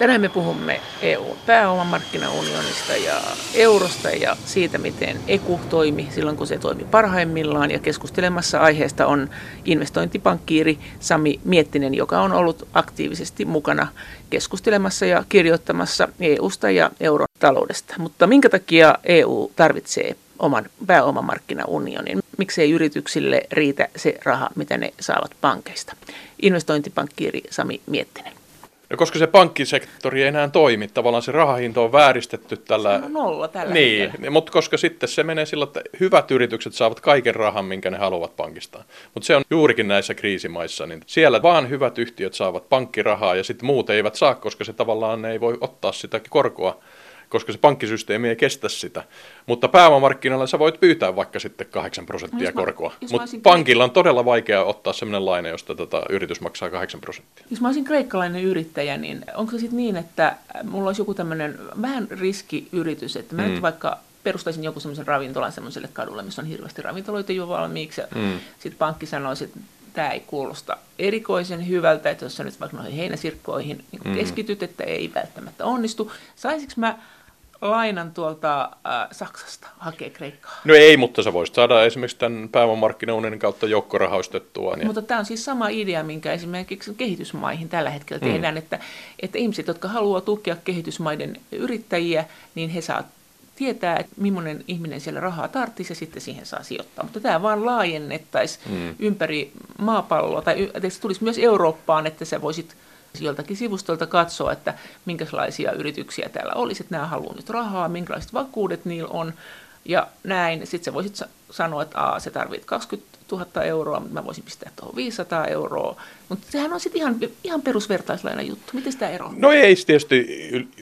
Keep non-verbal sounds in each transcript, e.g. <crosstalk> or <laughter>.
Tänään me puhumme EU-pääomamarkkinaunionista ja eurosta ja siitä, miten EKU toimi silloin, kun se toimi parhaimmillaan. Ja keskustelemassa aiheesta on investointipankkiiri Sami Miettinen, joka on ollut aktiivisesti mukana keskustelemassa ja kirjoittamassa EUsta ja euron taloudesta. Mutta minkä takia EU tarvitsee oman pääomamarkkinaunionin? Miksei yrityksille riitä se raha, mitä ne saavat pankeista? Investointipankkiiri Sami Miettinen. No koska se pankkisektori ei enää toimi, tavallaan se rahahinta on vääristetty tällä... Se on nolla tällä Niin, hetkellä. mutta koska sitten se menee sillä, että hyvät yritykset saavat kaiken rahan, minkä ne haluavat pankistaan. Mutta se on juurikin näissä kriisimaissa, niin siellä vaan hyvät yhtiöt saavat pankkirahaa ja sitten muut eivät saa, koska se tavallaan ei voi ottaa sitä korkoa koska se pankkisysteemi ei kestä sitä. Mutta pääomamarkkinoilla sä voit pyytää vaikka sitten 8 prosenttia mä- korkoa. Mutta pankilla on todella vaikea ottaa sellainen laina, josta tota yritys maksaa 8 prosenttia. Jos mä olisin kreikkalainen yrittäjä, niin onko se sitten niin, että mulla olisi joku tämmöinen vähän riskiyritys, että mä mm. nyt vaikka perustaisin joku semmoisen ravintolan semmoiselle kadulle, missä on hirveästi ravintoloita jo valmiiksi, ja mm. sitten pankki sanoisi, että tämä ei kuulosta erikoisen hyvältä, että jos sä nyt vaikka noihin heinäsirkkoihin niin mm. keskityt, että ei välttämättä onnistu. Saisinko mä lainan tuolta äh, Saksasta hakea Kreikkaa? No ei, mutta sä voisit saada esimerkiksi tämän pääomamarkkinaunionin kautta joukkorahoistettua. Niin... Mutta tämä on siis sama idea, minkä esimerkiksi kehitysmaihin tällä hetkellä tehdään, että, että ihmiset, jotka haluaa tukea kehitysmaiden yrittäjiä, niin he saa tietää, että millainen ihminen siellä rahaa tarvitsisi ja sitten siihen saa sijoittaa. Mutta tämä vaan laajennettaisiin mm. ympäri maapalloa, tai että se tulisi myös Eurooppaan, että sä voisit joltakin sivustolta katsoa, että minkälaisia yrityksiä täällä olisi, että nämä haluaa nyt rahaa, minkälaiset vakuudet niillä on, ja näin. Sitten sä voisit sa- sanoa, että Aa, se tarvitsee 20 000 euroa, mutta mä voisin pistää tuohon 500 euroa. Mutta sehän on sitten ihan, ihan perusvertaislainen juttu. Miten sitä eroaa? No ei tietysti,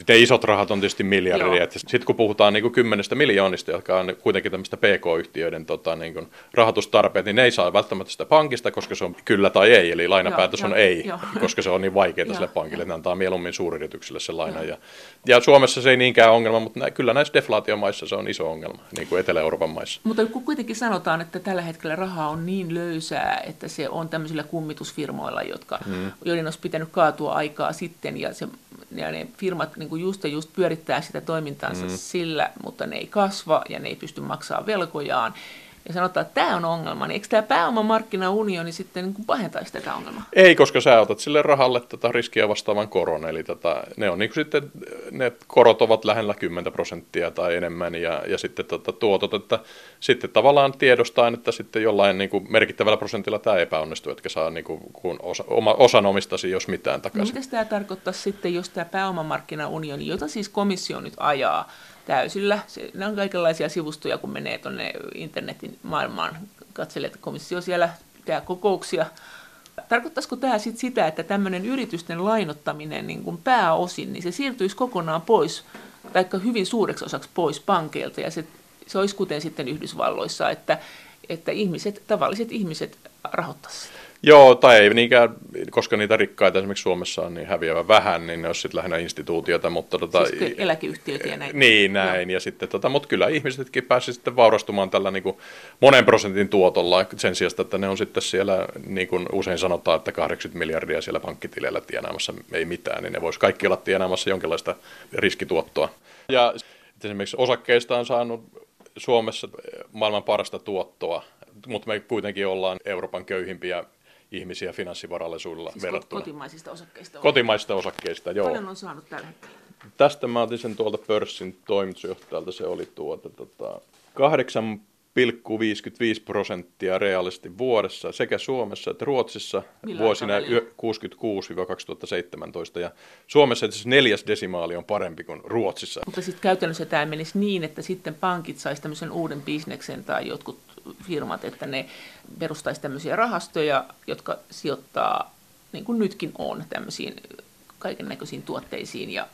te isot rahat on tietysti miljardia. Sitten kun puhutaan niin kymmenestä miljoonista, jotka on kuitenkin tämmöistä PK-yhtiöiden tota, niin kuin rahoitustarpeet, niin ne ei saa välttämättä sitä pankista, koska se on kyllä tai ei, eli lainapäätös Joo, on joo, ei, joo. <laughs> koska se on niin vaikeaa sille pankille, että ne antaa mieluummin suuryrityksille se laina. Ja, ja Suomessa se ei niinkään ongelma, mutta nä, kyllä näissä deflaatiomaissa se on iso ongelma, niin kuin Etelä-Euroopan maissa. Mutta kun kuitenkin sanotaan, että tällä hetkellä raha on niin löysää, että se on tämmöisillä kummitusfirmoilla, jotka, mm. joiden olisi pitänyt kaatua aikaa sitten, ja, se, ja ne firmat niin kuin just ja just pyörittää sitä toimintaansa mm. sillä, mutta ne ei kasva ja ne ei pysty maksamaan velkojaan. Ja sanotaan, että tämä on ongelma, niin eikö tämä pääomamarkkinaunioni sitten niin kuin pahentaisi tätä ongelmaa? Ei, koska sä otat sille rahalle tätä riskiä vastaavan koron, eli tätä, ne on niin kuin sitten, ne korot ovat lähellä 10 prosenttia tai enemmän, ja, ja sitten tota, tuotot, että sitten tavallaan tiedostaen, että sitten jollain niin kuin merkittävällä prosentilla tämä epäonnistuu, etkä saa niin kuin, kun osa, oma, osan omistasi, jos mitään No, takaisin. mitä tämä tarkoittaa sitten, jos tämä pääomamarkkinaunioni, jota siis komissio nyt ajaa täysillä, ne on kaikenlaisia sivustoja, kun menee tuonne internetin maailmaan, katselee, että komissio siellä pitää kokouksia. Tarkoittaisiko tämä sitten sitä, että tämmöinen yritysten lainottaminen niin kuin pääosin, niin se siirtyisi kokonaan pois, tai hyvin suureksi osaksi pois pankeilta, ja se, se olisi kuten sitten Yhdysvalloissa, että, että ihmiset, tavalliset ihmiset rahoittaisivat sitä. Joo, tai ei niinkään, koska niitä rikkaita esimerkiksi Suomessa on niin häviävä vähän, niin ne olisi sitten lähinnä instituutioita, mutta tota, Siis eläkeyhtiöitä ja näin. Niin, näin. Ja sitten, tota, mutta kyllä ihmisetkin pääsivät sitten vaurastumaan tällä niin kuin monen prosentin tuotolla sen sijaan, että ne on sitten siellä, niin kuin usein sanotaan, että 80 miljardia siellä pankkitileillä tienaamassa ei mitään, niin ne voisi kaikki olla tienaamassa jonkinlaista riskituottoa. Ja esimerkiksi osakkeista on saanut Suomessa maailman parasta tuottoa, mutta me kuitenkin ollaan Euroopan köyhimpiä ihmisiä finanssivarallisuudella Siis verrattuna. kotimaisista osakkeista. on. Kotimaisista osakkeista, joo. Paljon on saanut tällä hetkellä. Tästä mä otin sen tuolta pörssin toimitusjohtajalta, se oli tuota, tota, 8,55 prosenttia reaalisti vuodessa sekä Suomessa että Ruotsissa Millä vuosina aikavälillä? yö- 66-2017. Ja Suomessa asiassa neljäs desimaali on parempi kuin Ruotsissa. Mutta sitten käytännössä tämä menisi niin, että sitten pankit saisi tämmöisen uuden bisneksen tai jotkut firmat, että ne perustaisi tämmöisiä rahastoja, jotka sijoittaa, niin kuin nytkin on, tämmöisiin kaiken näköisiin tuotteisiin ja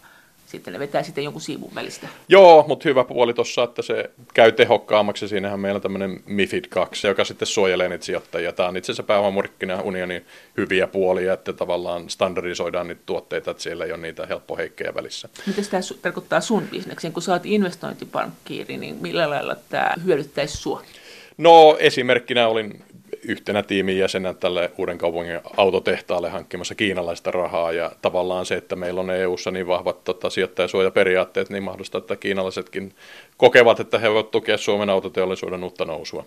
sitten ne vetää sitten jonkun siivun välistä. Joo, mutta hyvä puoli tuossa, että se käy tehokkaammaksi. Siinähän meillä on tämmöinen MIFID 2, joka sitten suojelee niitä sijoittajia. Tämä on itse asiassa pääomamarkkinaunionin hyviä puolia, että tavallaan standardisoidaan niitä tuotteita, että siellä ei ole niitä helppoheikkejä välissä. Mitä tämä su- tarkoittaa sun bisneksen? Kun sä oot investointipankkiiri, niin millä lailla tämä hyödyttäisi sua? No esimerkkinä olin yhtenä tiimin jäsenä tälle uuden kaupungin autotehtaalle hankkimassa kiinalaista rahaa ja tavallaan se, että meillä on EU-ssa niin vahvat tota, sijoittajasuojaperiaatteet, niin mahdollista, että kiinalaisetkin kokevat, että he voivat tukea Suomen autoteollisuuden uutta nousua.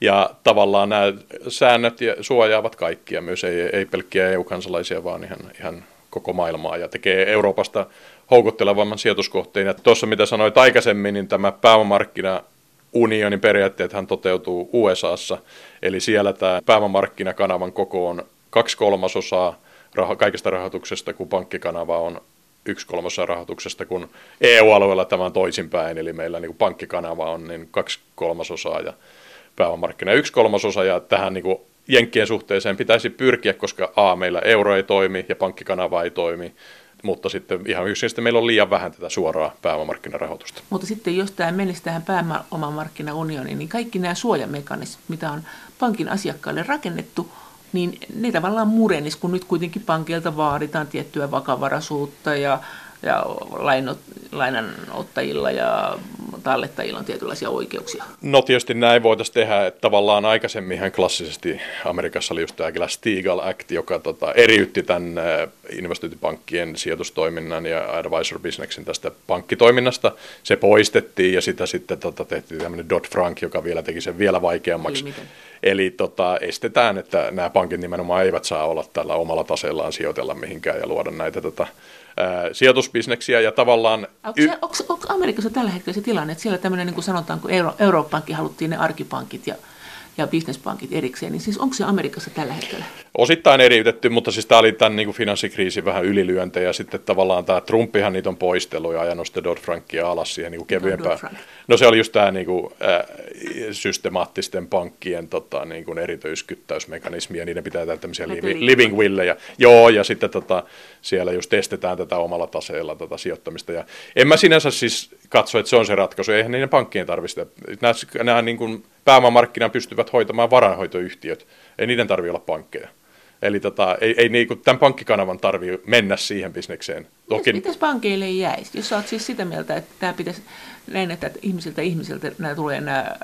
Ja tavallaan nämä säännöt suojaavat kaikkia, myös ei, ei pelkkiä EU-kansalaisia, vaan ihan, ihan koko maailmaa ja tekee Euroopasta houkuttelevamman sijoituskohteen. Ja tuossa mitä sanoit aikaisemmin, niin tämä pääomamarkkina unionin periaatteethan toteutuu USAssa, eli siellä tämä pääomamarkkinakanavan koko on kaksi kolmasosaa rah- kaikesta rahoituksesta, kun pankkikanava on yksi kolmasosa rahoituksesta, kun EU-alueella tämä on toisinpäin, eli meillä niin kuin pankkikanava on niin kaksi kolmasosaa ja pääomamarkkina yksi kolmasosa, ja tähän niin kuin Jenkkien suhteeseen pitäisi pyrkiä, koska A, meillä euro ei toimi ja pankkikanava ei toimi, mutta sitten ihan yksinkertaisesti meillä on liian vähän tätä suoraa pääomamarkkinarahoitusta. Mutta sitten jos tämä menisi tähän pääomamarkkinaunioniin, niin kaikki nämä suojamekanismit, mitä on pankin asiakkaille rakennettu, niin ne tavallaan murenis, kun nyt kuitenkin pankilta vaaditaan tiettyä vakavaraisuutta ja ja lainot, lainanottajilla ja tallettajilla on tietynlaisia oikeuksia. No tietysti näin voitaisiin tehdä, että tavallaan aikaisemminhan klassisesti Amerikassa oli just tämä Glass-Steagall Act, joka tota, eriytti tämän investointipankkien sijoitustoiminnan ja advisor businessin tästä pankkitoiminnasta. Se poistettiin ja sitä sitten tota, tehtiin tämmöinen Dodd-Frank, joka vielä teki sen vielä vaikeammaksi. Eli, Eli tota, estetään, että nämä pankit nimenomaan eivät saa olla tällä omalla taseellaan sijoitella mihinkään ja luoda näitä tota, sijoitusbisneksiä ja tavallaan... Onko, se, onko, onko Amerikassa tällä hetkellä se tilanne, että siellä tämmöinen, niin kuin sanotaan, kun Euro, Eurooppaankin haluttiin ne arkipankit ja ja bisnespankit erikseen, niin siis onko se Amerikassa tällä hetkellä? Osittain eriytetty, mutta siis tämä oli tämän niin kuin finanssikriisin vähän ylilyönte ja sitten tavallaan tämä Trumpihan niitä on poistellut ja ajanut sitten Dodd-Frankia alas siihen niin kuin kevyempään. No se oli just tämä niin kuin, äh, systemaattisten pankkien tota, niin kuin erityiskyttäysmekanismi ja niiden pitää tehdä tämmöisiä li- living willejä. Joo, ja sitten tota, siellä just testetään tätä omalla taseella tätä sijoittamista. Ja en mä sinänsä siis katso, että se on se ratkaisu. Eihän niiden pankkien tarvitse. Nämä, nämä niin kuin pääomamarkkinan pystyvät hoitamaan varainhoitoyhtiöt. Ei niiden tarvitse olla pankkeja. Eli tota, ei, ei niin kuin tämän pankkikanavan tarvitse mennä siihen bisnekseen. Toki... Mitäs pankeille jäisi? Jos olet siis sitä mieltä, että tämä pitäisi näin, että ihmisiltä ihmisiltä nämä tulee nämä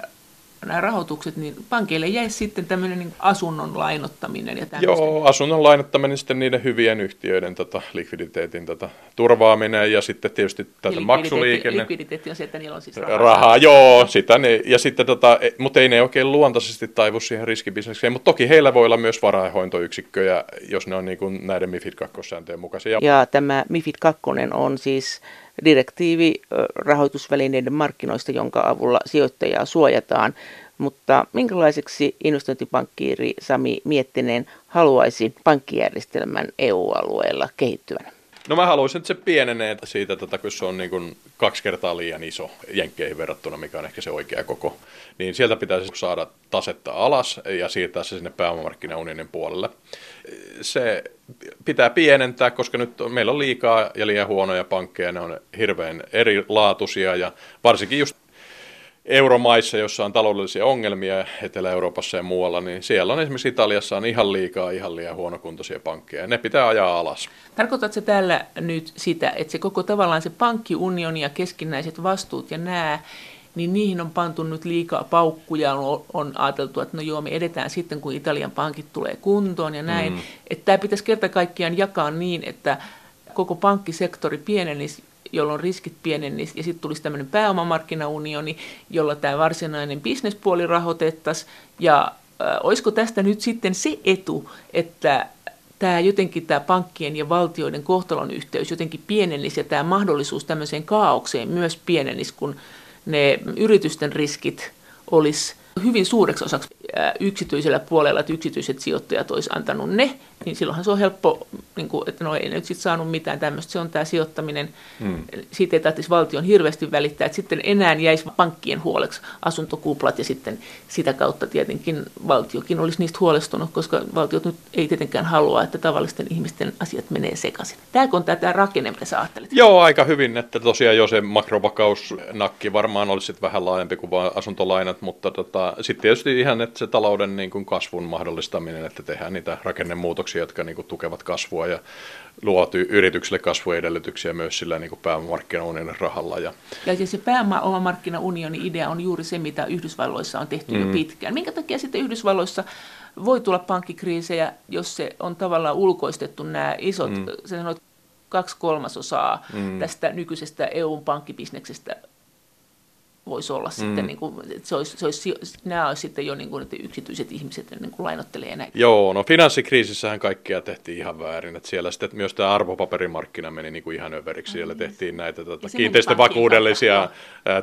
nämä rahoitukset, niin pankeille jäisi sitten tämmöinen niin asunnon lainottaminen. Ja Joo, asunnon lainottaminen sitten niiden hyvien yhtiöiden tota, likviditeetin tota, turvaaminen ja sitten tietysti tätä likviditeetti, maksuliikenne. Likviditeetti on se, että niillä on siis rahaa. rahaa joo, sitä ne, ja sitten tota, e, mutta ei ne oikein luontaisesti taivu siihen riskibisnekseen, mutta toki heillä voi olla myös varainhoitoyksikköjä, jos ne on niin kuin näiden MIFID 2-sääntöjen mukaisia. Ja tämä MIFID 2 on siis direktiivi rahoitusvälineiden markkinoista, jonka avulla sijoittajaa suojataan. Mutta minkälaiseksi investointipankkiiri Sami Miettinen haluaisi pankkijärjestelmän EU-alueella kehittyvän? No mä haluaisin, että se pienenee siitä, että kun se on niin kuin kaksi kertaa liian iso jenkkeihin verrattuna, mikä on ehkä se oikea koko, niin sieltä pitäisi saada tasetta alas ja siirtää se sinne pääomamarkkinaunionin puolelle. Se pitää pienentää, koska nyt meillä on liikaa ja liian huonoja pankkeja, ne on hirveän erilaatuisia ja varsinkin just euromaissa, jossa on taloudellisia ongelmia Etelä-Euroopassa ja muualla, niin siellä on esimerkiksi Italiassa on ihan liikaa ihan liian huonokuntoisia pankkeja ja ne pitää ajaa alas. Tarkoitatko se täällä nyt sitä, että se koko tavallaan se pankkiunioni ja keskinäiset vastuut ja nämä, niin niihin on pantu nyt liikaa paukkuja, on, on ajateltu, että no joo, me edetään sitten, kun Italian pankit tulee kuntoon ja näin. Mm. Että tämä pitäisi kerta kaikkiaan jakaa niin, että koko pankkisektori pienenisi jolloin riskit pienennisivät, ja sitten tulisi tämmöinen pääomamarkkinaunioni, jolla tämä varsinainen bisnespuoli rahoitettaisiin, ja äh, olisiko tästä nyt sitten se etu, että tämä jotenkin tämä pankkien ja valtioiden kohtalon yhteys jotenkin pienenisi, ja tämä mahdollisuus tämmöiseen kaaukseen myös pienenisi, kun ne yritysten riskit olisi hyvin suureksi osaksi yksityisellä puolella, että yksityiset sijoittajat olisi antanut ne, niin silloinhan se on helppo, niin kuin, että no ei nyt sitten saanut mitään tämmöistä, se on tämä sijoittaminen, hmm. siitä ei tarvitsisi valtion hirveästi välittää, että sitten enää jäisi pankkien huoleksi asuntokuplat ja sitten sitä kautta tietenkin valtiokin olisi niistä huolestunut, koska valtiot nyt ei tietenkään halua, että tavallisten ihmisten asiat menee sekaisin. Tämäkö on tämä rakenne, mitä sä ajattelet? Joo, aika hyvin, että tosiaan jo se makrovakausnakki varmaan olisi vähän laajempi kuin vain asuntolainat, mutta tota, sitten tietysti ihan, että se talouden niin kuin kasvun mahdollistaminen, että tehdään niitä rakennemuutoksia, jotka niin kuin tukevat kasvua ja luovat yrityksille kasvuedellytyksiä myös sillä niin pääomamarkkinaunionin rahalla. Ja, ja se pääomamarkkinaunionin idea on juuri se, mitä Yhdysvalloissa on tehty mm. jo pitkään. Minkä takia sitten Yhdysvalloissa voi tulla pankkikriisejä, jos se on tavallaan ulkoistettu nämä isot, mm. sanoit kaksi kolmasosaa mm. tästä nykyisestä EUn pankkibisneksestä voisi olla mm. sitten, niin kuin, että se olisi, se olisi, nämä olisi sitten jo niin kuin, että yksityiset ihmiset niin kuin lainottelee näin. Joo, no finanssikriisissähän kaikkia tehtiin ihan väärin, että siellä sitten myös tämä arvopaperimarkkina meni niin kuin ihan överiksi, siellä mm. tehtiin näitä tota, kiinteistövakuudellisia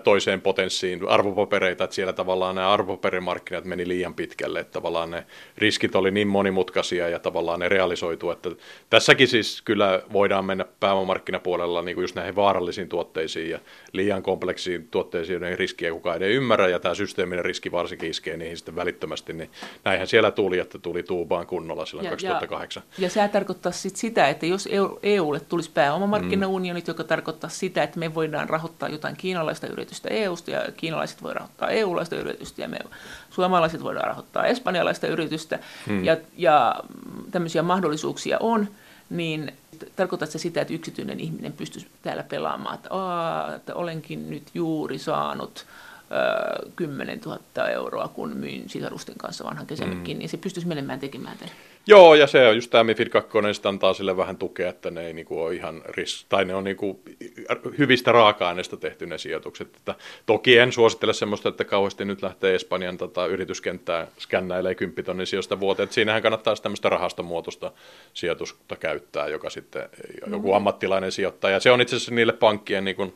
toiseen potenssiin arvopapereita, että siellä tavallaan nämä arvopaperimarkkinat meni liian pitkälle, että tavallaan ne riskit oli niin monimutkaisia ja tavallaan ne realisoitu, että tässäkin siis kyllä voidaan mennä pääomamarkkinapuolella niin kuin just näihin vaarallisiin tuotteisiin ja liian kompleksiin tuotteisiin, niin riskiä kukaan ei ymmärrä, ja tämä systeeminen riski varsinkin iskee niihin sitten välittömästi, niin näinhän siellä tuli, että tuli tuubaan kunnolla silloin ja, 2008. Ja, ja sehän tarkoittaa sit sitä, että jos EUlle tulisi pääomamarkkinaunionit, mm. joka tarkoittaa sitä, että me voidaan rahoittaa jotain kiinalaista yritystä EUsta, ja kiinalaiset voi rahoittaa EU-laista yritystä, ja me suomalaiset voidaan rahoittaa espanjalaista yritystä, mm. ja, ja tämmöisiä mahdollisuuksia on, niin tarkoitat se sitä, että yksityinen ihminen pystyisi täällä pelaamaan, että, että olenkin nyt juuri saanut 10 000 euroa, kun myin sisarusten kanssa vanhan kesämökkiin, mm. niin se pystyisi menemään tekemään tämän. Joo, ja se on just tämä MIFID 2, sitä antaa sille vähän tukea, että ne ei niinku ole ihan ris- tai ne on niinku hyvistä raaka-aineista tehty ne sijoitukset. Että toki en suosittele sellaista, että kauheasti nyt lähtee Espanjan tota, yrityskenttää skännäilee 10 tonnin sijoista vuoteen. Että siinähän kannattaa tämmöistä rahastomuotoista sijoitusta käyttää, joka sitten joku mm. ammattilainen sijoittaa. Ja se on itse asiassa niille pankkien niin kuin,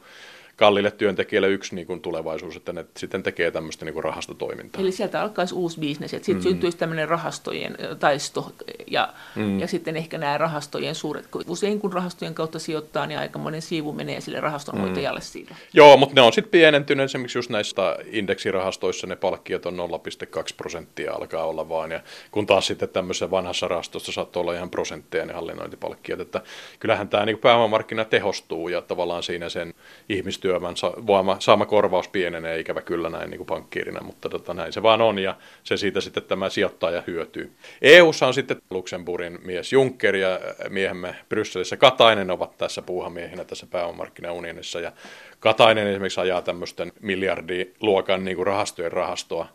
kalliille työntekijälle yksi niin kuin tulevaisuus, että ne sitten tekee tämmöistä niin kuin rahastotoimintaa. Eli sieltä alkaisi uusi bisnes, että sitten mm. syntyisi tämmöinen rahastojen taisto ja, mm. ja sitten ehkä nämä rahastojen suuret, kun usein kun rahastojen kautta sijoittaa, niin aika monen siivu menee sille rahastonhoitajalle mm. siitä. Joo, mutta ne on sitten pienentynyt, esimerkiksi just näissä indeksirahastoissa ne palkkiot on 0,2 prosenttia alkaa olla vaan, ja kun taas sitten tämmöisessä vanhassa rahastossa saattaa olla ihan prosentteja ne hallinnointipalkkiot, että kyllähän tämä niin pääomamarkkina tehostuu ja tavallaan siinä sen ihmistyö työvoiman sa- saama korvaus pienenee ikävä kyllä näin niin kuin pankkiirina, mutta tota, näin se vaan on ja se siitä sitten tämä sijoittaja hyötyy. EUssa on sitten Luxemburgin mies Juncker ja miehemme Brysselissä Katainen ovat tässä puuhamiehinä tässä pääomamarkkinaunionissa ja Katainen esimerkiksi ajaa tämmöisten miljardiluokan niin kuin rahastojen rahastoa,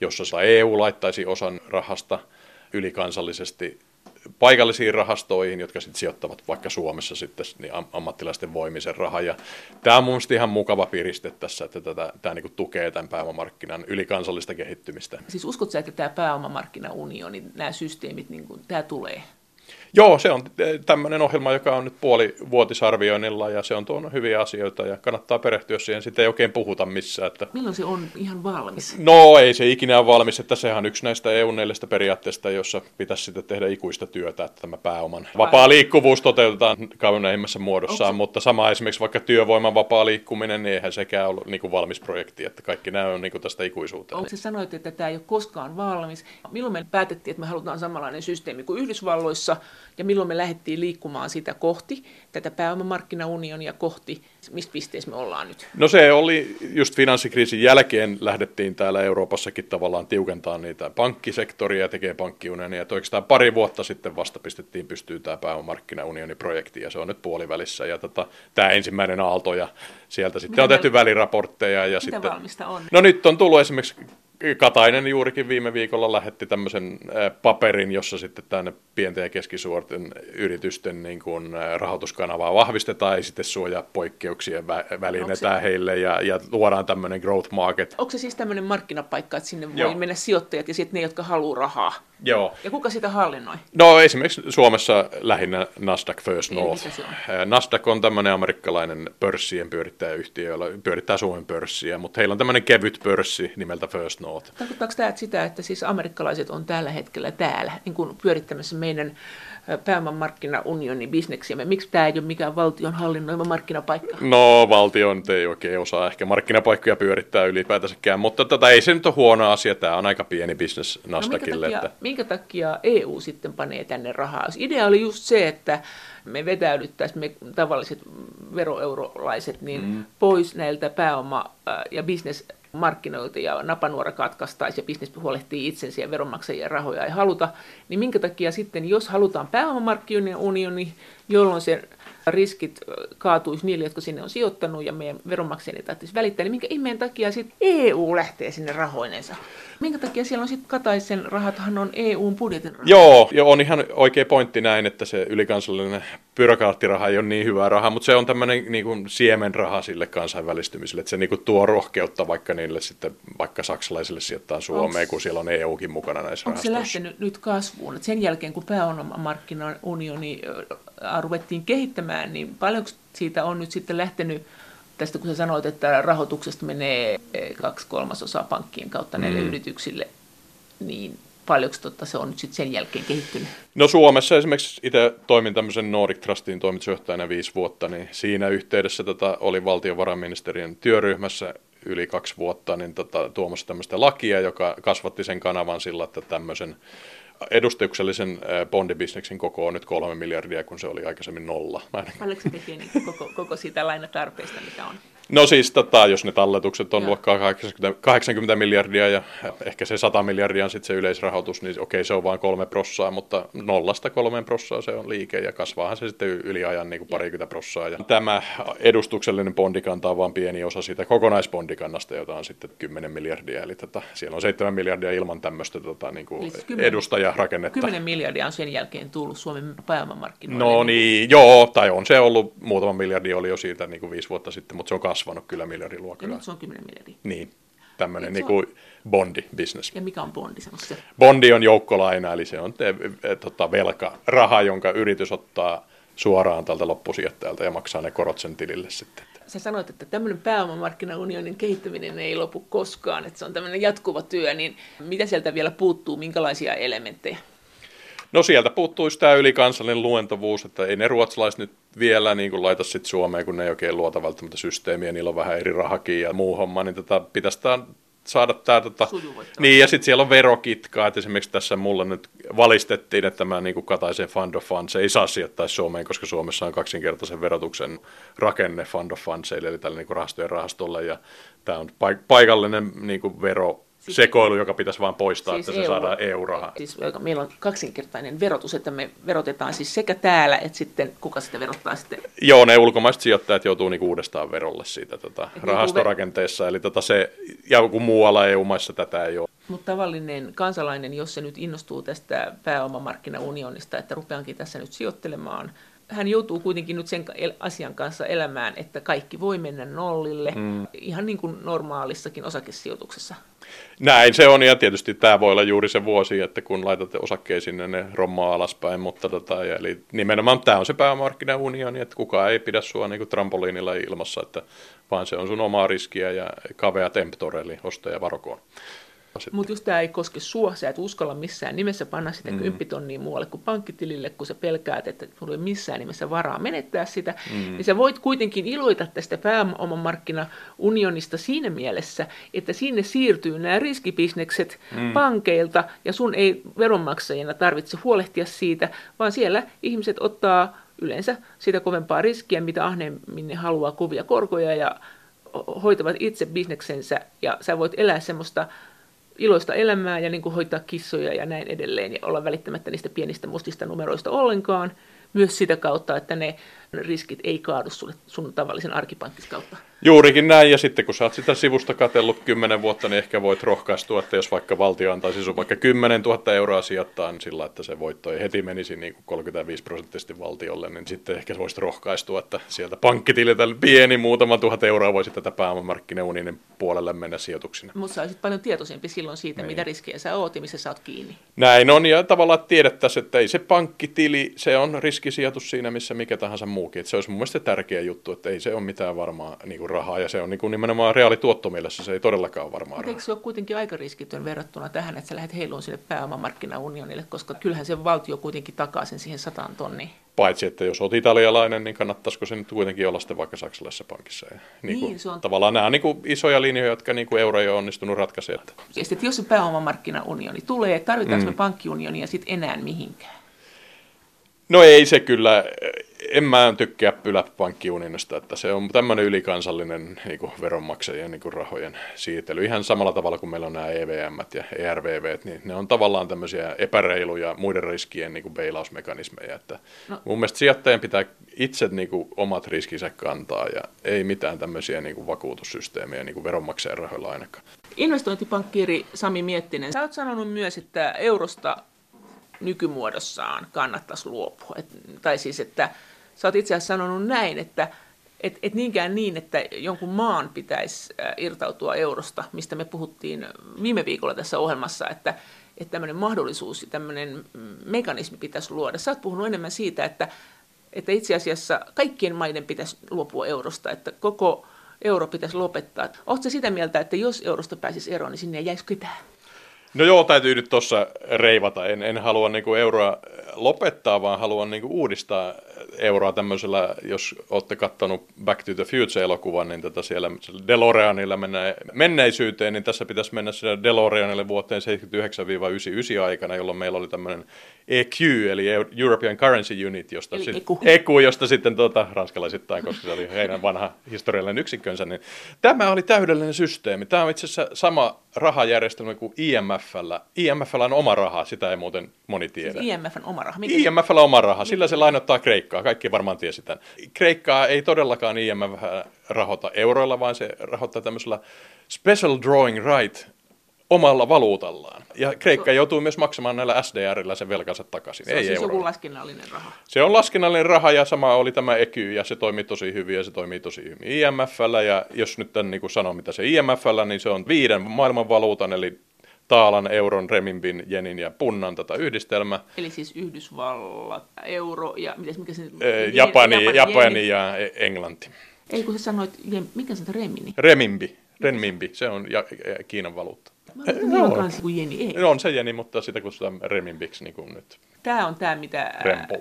jossa EU laittaisi osan rahasta ylikansallisesti paikallisiin rahastoihin, jotka sitten sijoittavat vaikka Suomessa sitten niin ammattilaisten voimisen rahaa. Ja tämä on mun ihan mukava piriste tässä, että tätä, tämä niin tukee tämän pääomamarkkinan ylikansallista kehittymistä. Siis uskotko että tämä pääomamarkkinaunioni, nämä systeemit, niin kuin, tämä tulee? Joo, se on tämmöinen ohjelma, joka on nyt puolivuotisarvioinnilla ja se on tuonut hyviä asioita ja kannattaa perehtyä siihen. Sitä ei oikein puhuta missään. Että... Milloin se on ihan valmis? No ei se ikinä ole valmis, että sehän on yksi näistä eu neljästä periaatteesta, jossa pitäisi sitten tehdä ikuista työtä, että tämä pääoman vapaa liikkuvuus toteutetaan kauneimmassa muodossaan, se... mutta sama esimerkiksi vaikka työvoiman vapaa liikkuminen, niin eihän sekään ollut niin kuin valmis projekti, että kaikki nämä on niin kuin tästä ikuisuuteen. Onko se sanoit, että tämä ei ole koskaan valmis? Milloin me päätettiin, että me halutaan samanlainen systeemi kuin Yhdysvalloissa, ja milloin me lähdettiin liikkumaan sitä kohti, tätä pääomamarkkinaunionia kohti, mistä pisteessä me ollaan nyt? No se oli just finanssikriisin jälkeen lähdettiin täällä Euroopassakin tavallaan tiukentaa niitä pankkisektoria ja tekee pankkiunionia. että oikeastaan pari vuotta sitten vasta pistettiin pystyyn tämä pääomamarkkinaunioniprojekti ja se on nyt puolivälissä. Ja tota, tämä ensimmäinen aalto ja sieltä sitten Mitä on tehty väliraportteja. Ja Mitä sitten, valmista on? No nyt on tullut esimerkiksi Katainen juurikin viime viikolla lähetti tämmöisen paperin, jossa sitten tänne pienten ja keskisuorten yritysten niin kuin rahoituskanavaa vahvistetaan ja sitten suojaa poikkeuksien vä- välinetään se... heille ja, ja luodaan tämmöinen growth market. Onko se siis tämmöinen markkinapaikka, että sinne voi Joo. mennä sijoittajat ja sitten ne, jotka haluaa rahaa? Joo. Ja kuka sitä hallinnoi? No esimerkiksi Suomessa lähinnä Nasdaq First North. On? Nasdaq on tämmöinen amerikkalainen pörssien pyörittäjäyhtiö, jolla pyörittää Suomen pörssiä, mutta heillä on tämmöinen kevyt pörssi nimeltä First North. Tarkoittaako tämä sitä, että siis amerikkalaiset on tällä hetkellä täällä niin kuin pyörittämässä meidän pääomamarkkinaunionin bisneksiämme. Miksi tämä ei ole mikään valtion hallinnoima markkinapaikka? No valtion ei oikein osaa ehkä markkinapaikkoja pyörittää ylipäätänsäkään, mutta tätä ei se nyt ole huono asia. Tämä on aika pieni bisnes Nasdaqille. No minkä, takia, että... minkä takia EU sitten panee tänne rahaa? Idea oli just se, että me vetäydyttäisiin me tavalliset veroeurolaiset niin mm. pois näiltä pääoma- ja bisnes markkinoilta ja napanuora katkaistaisi ja bisnes huolehtii itsensä ja veronmaksajien rahoja ei haluta, niin minkä takia sitten, jos halutaan pääomamarkkinoiden unioni, jolloin se riskit kaatuisi niille, jotka sinne on sijoittanut ja meidän veronmaksajien ei tarvitsisi välittää, niin minkä ihmeen takia sitten EU lähtee sinne rahoinensa? Minkä takia siellä on sitten Kataisen rahathan on EUn budjetin rahat? Joo, jo on ihan oikea pointti näin, että se ylikansallinen byrokraattiraha ei ole niin hyvää rahaa, mutta se on tämmöinen niin kuin siemenraha sille kansainvälistymiselle, että se niin kuin tuo rohkeutta vaikka niille sitten, vaikka saksalaisille sijoittaa Suomeen, Onks, kun siellä on EUkin mukana näissä Onko se lähtenyt nyt kasvuun? Et sen jälkeen, kun pääomamarkkinaunioni ruvettiin kehittämään, niin paljonko siitä on nyt sitten lähtenyt tästä kun sä sanoit, että rahoituksesta menee kaksi kolmasosaa pankkien kautta näille mm. yrityksille, niin paljonko totta se on nyt sitten sen jälkeen kehittynyt? No Suomessa esimerkiksi itse toimin tämmöisen Nordic Trustin toimitusjohtajana viisi vuotta, niin siinä yhteydessä tota, oli valtiovarainministeriön työryhmässä yli kaksi vuotta niin tota, tuomassa tämmöistä lakia, joka kasvatti sen kanavan sillä, että tämmöisen edustuksellisen bondibisneksin koko on nyt kolme miljardia, kun se oli aikaisemmin nolla. Paljonko se tekee niin koko, koko siitä lainatarpeesta, mitä on? No siis, tota, jos ne talletukset on Joo. luokkaa 80, 80 miljardia ja ehkä se 100 miljardia on sitten se yleisrahoitus, niin okei, se on vain kolme prossaa, mutta nollasta kolmeen prossaa se on liike ja kasvaahan se sitten yli ajan niin kuin parikymmentä prossaa. Ja tämä edustuksellinen bondikanta on vain pieni osa siitä kokonaisbondikannasta, jota on sitten 10 miljardia, eli tota, siellä on 7 miljardia ilman tämmöistä tota, niin kuin edustajarakennetta. 10 miljardia on sen jälkeen tullut Suomen pääomamarkkinoille. No niin, joo, tai on se ollut, muutama miljardi oli jo siitä niin kuin viisi vuotta sitten, mutta se on kasvanut kyllä miljardiluokalla. Ja nyt se on 10 miljardia. Niin, tämmöinen niin kuin bondi-business. Ja mikä on bondi, se? Bondi on joukkolaina, eli se on te, e, tota, velka, raha, jonka yritys ottaa suoraan tältä loppusijoittajalta ja maksaa ne korot sen tilille sitten. Sä sanoit, että tämmöinen pääomamarkkinaunionin kehittäminen ei lopu koskaan, että se on tämmöinen jatkuva työ, niin mitä sieltä vielä puuttuu, minkälaisia elementtejä? No sieltä puuttuisi tämä ylikansallinen luentovuus, että ei ne ruotsalaiset nyt vielä niin kuin laita sitten Suomeen, kun ne ei oikein luota välttämättä systeemiä, niillä on vähän eri rahakin ja muu homma, niin tota, pitäisi tämä saada tämä... Tota, niin, ja sitten siellä on verokitkaa, että esimerkiksi tässä mulle nyt valistettiin, että tämä niin Kataisen Fund of Funds ei saa sijoittaa Suomeen, koska Suomessa on kaksinkertaisen verotuksen rakenne Fund of Fundsille, eli tälle niin rahastojen rahastolle, ja tämä on paikallinen niin vero sekoilu, joka pitäisi vain poistaa, siis että se EU, saadaan EU-rahaa. Siis meillä on kaksinkertainen verotus, että me verotetaan siis sekä täällä, että sitten kuka sitä verottaa sitten? Joo, ne ulkomaiset sijoittajat joutuu niinku uudestaan verolle siitä tota, rahastorakenteessa, eli tota se, ja kun muualla EU-maissa tätä ei ole. Mutta tavallinen kansalainen, jos se nyt innostuu tästä pääomamarkkinaunionista, että rupeankin tässä nyt sijoittelemaan, hän joutuu kuitenkin nyt sen asian kanssa elämään, että kaikki voi mennä nollille, mm. ihan niin kuin normaalissakin osakesijoituksessa. Näin se on, ja tietysti tämä voi olla juuri se vuosi, että kun laitatte osakkeisiin, ne rommaa alaspäin, mutta tota, eli nimenomaan tämä on se pääomarkkinaunioni, että kukaan ei pidä sua niin kuin trampoliinilla ilmassa, että vaan se on sun omaa riskiä ja kavea temptore, eli ostaja varokoon. Mutta jos tämä ei koske sua, sä et uskalla missään nimessä panna sitä mm. kymppitonnia muualle kuin pankkitilille, kun sä pelkäät, että sulla ei missään nimessä varaa menettää sitä, mm. niin sä voit kuitenkin iloita tästä pääomamarkkinaunionista siinä mielessä, että sinne siirtyy nämä riskibisnekset mm. pankeilta, ja sun ei veronmaksajina tarvitse huolehtia siitä, vaan siellä ihmiset ottaa yleensä sitä kovempaa riskiä, mitä ahneemmin ne haluaa kovia korkoja, ja hoitavat itse bisneksensä, ja sä voit elää semmoista iloista elämää ja niin kuin hoitaa kissoja ja näin edelleen ja olla välittämättä niistä pienistä mustista numeroista ollenkaan. Myös sitä kautta, että ne riskit ei kaadu sulle sun tavallisen arkipankkis kautta. Juurikin näin, ja sitten kun sä oot sitä sivusta katellut kymmenen vuotta, niin ehkä voit rohkaistua, että jos vaikka valtio antaisi sun vaikka 10 000 euroa sijoittaa, niin sillä, että se voitto ei heti menisi niin kuin 35 prosenttisesti valtiolle, niin sitten ehkä voisit rohkaistua, että sieltä pankkitililtä pieni muutama tuhat euroa voisi tätä pääomamarkkinauninin puolelle mennä sijoituksina. Mutta sä olisit paljon tietoisempi silloin siitä, niin. mitä riskejä sä oot ja missä sä oot kiinni. Näin on, ja tavallaan tiedettäisiin, että ei se pankkitili, se on riskisijoitus siinä, missä mikä tahansa muukin. Että se olisi mun mielestä tärkeä juttu, että ei se ole mitään varmaa niin kuin rahaa, ja se on niin kuin nimenomaan reaalituottomielessä, se ei todellakaan ole varmaa rahaa. Eikö se ole kuitenkin aika riskitön verrattuna tähän, että sä lähdet heiluun sinne pääomamarkkinaunionille, koska kyllähän se valtio kuitenkin takaa sen siihen sataan tonniin. Paitsi, että jos olet italialainen, niin kannattaisiko se nyt kuitenkin olla sitten vaikka saksalaisessa pankissa. Ja niin kuin, niin, se on... Tavallaan nämä on niin kuin isoja linjoja, jotka niin kuin euro ei ole onnistunut ratkaisemaan. Ja sitten jos se pääomamarkkinaunioni tulee, tarvitaanko mm. me pankkiunionia sitten enää mihinkään? No ei se kyllä, en mä tykkää pankkiunionista, että se on tämmöinen ylikansallinen niin kuin veronmaksajien niin kuin rahojen siirtely. Ihan samalla tavalla kuin meillä on nämä EVM ja ERVV, niin ne on tavallaan tämmöisiä epäreiluja muiden riskien niin kuin bailausmekanismeja. Että no. Mun mielestä sijoittajien pitää itse niin kuin, omat riskinsä kantaa ja ei mitään tämmöisiä niin kuin, vakuutussysteemejä niin kuin veronmaksajan rahoilla ainakaan. Investointipankkiiri Sami Miettinen, sä oot sanonut myös, että eurosta nykymuodossaan kannattaisi luopua. Et, tai siis, että sä oot itse asiassa sanonut näin, että et, et niinkään niin, että jonkun maan pitäisi irtautua eurosta, mistä me puhuttiin viime viikolla tässä ohjelmassa, että, että tämmöinen mahdollisuus ja tämmöinen mekanismi pitäisi luoda. Sä oot puhunut enemmän siitä, että, että itse asiassa kaikkien maiden pitäisi luopua eurosta, että koko euro pitäisi lopettaa. Oletko sitä mieltä, että jos eurosta pääsisi eroon, niin sinne ei jäisi ketään? No joo, täytyy nyt tuossa reivata. En, en halua niinku euroa lopettaa, vaan haluan niinku uudistaa euroa tämmöisellä, jos olette katsonut Back to the Future-elokuvan, niin tätä siellä DeLoreanilla mennään menneisyyteen, niin tässä pitäisi mennä sinne DeLoreanille vuoteen 79-99 aikana, jolloin meillä oli tämmöinen EQ, eli European Currency Unit, josta, eli sit, EQ. EQ, josta sitten tuota, ranskalaisittain, koska se oli heidän vanha historiallinen yksikkönsä, niin tämä oli täydellinen systeemi. Tämä on itse asiassa sama rahajärjestelmä kuin IMFllä. IMFllä on oma raha, sitä ei muuten moni tiedä. Siis IMFn oma raha? Mikä IMFllä on oma raha, sillä se lainottaa Kreikkaa, kaikki varmaan tiesi tämän. Kreikkaa ei todellakaan IMF rahoita euroilla, vaan se rahoittaa tämmöisellä special drawing right omalla valuutallaan. Ja Kreikka joutuu myös maksamaan näillä SDRillä sen velkansa takaisin. Se on ei siis joku laskennallinen raha. Se on laskennallinen raha ja sama oli tämä EKY ja se toimii tosi hyvin ja se toimii tosi hyvin IMFllä. Ja jos nyt tämän niin kuin sanon, mitä se IMFllä, niin se on viiden maailman valuutan eli taalan, euron, remimbin, jenin ja punnan tätä yhdistelmä. Eli siis Yhdysvallat, euro ja mitäs, mikä se, Japani, Japani, Japani ja e- Englanti. Ei kun sä sanoit, mikä se on remini? Remimbi, renminbi, se on Kiinan valuutta. Mä on kanssa kuin jeni. Ei. No on se jeni, mutta sitä kutsutaan remimbiksi niin kuin nyt. Tämä on tämä, mitä,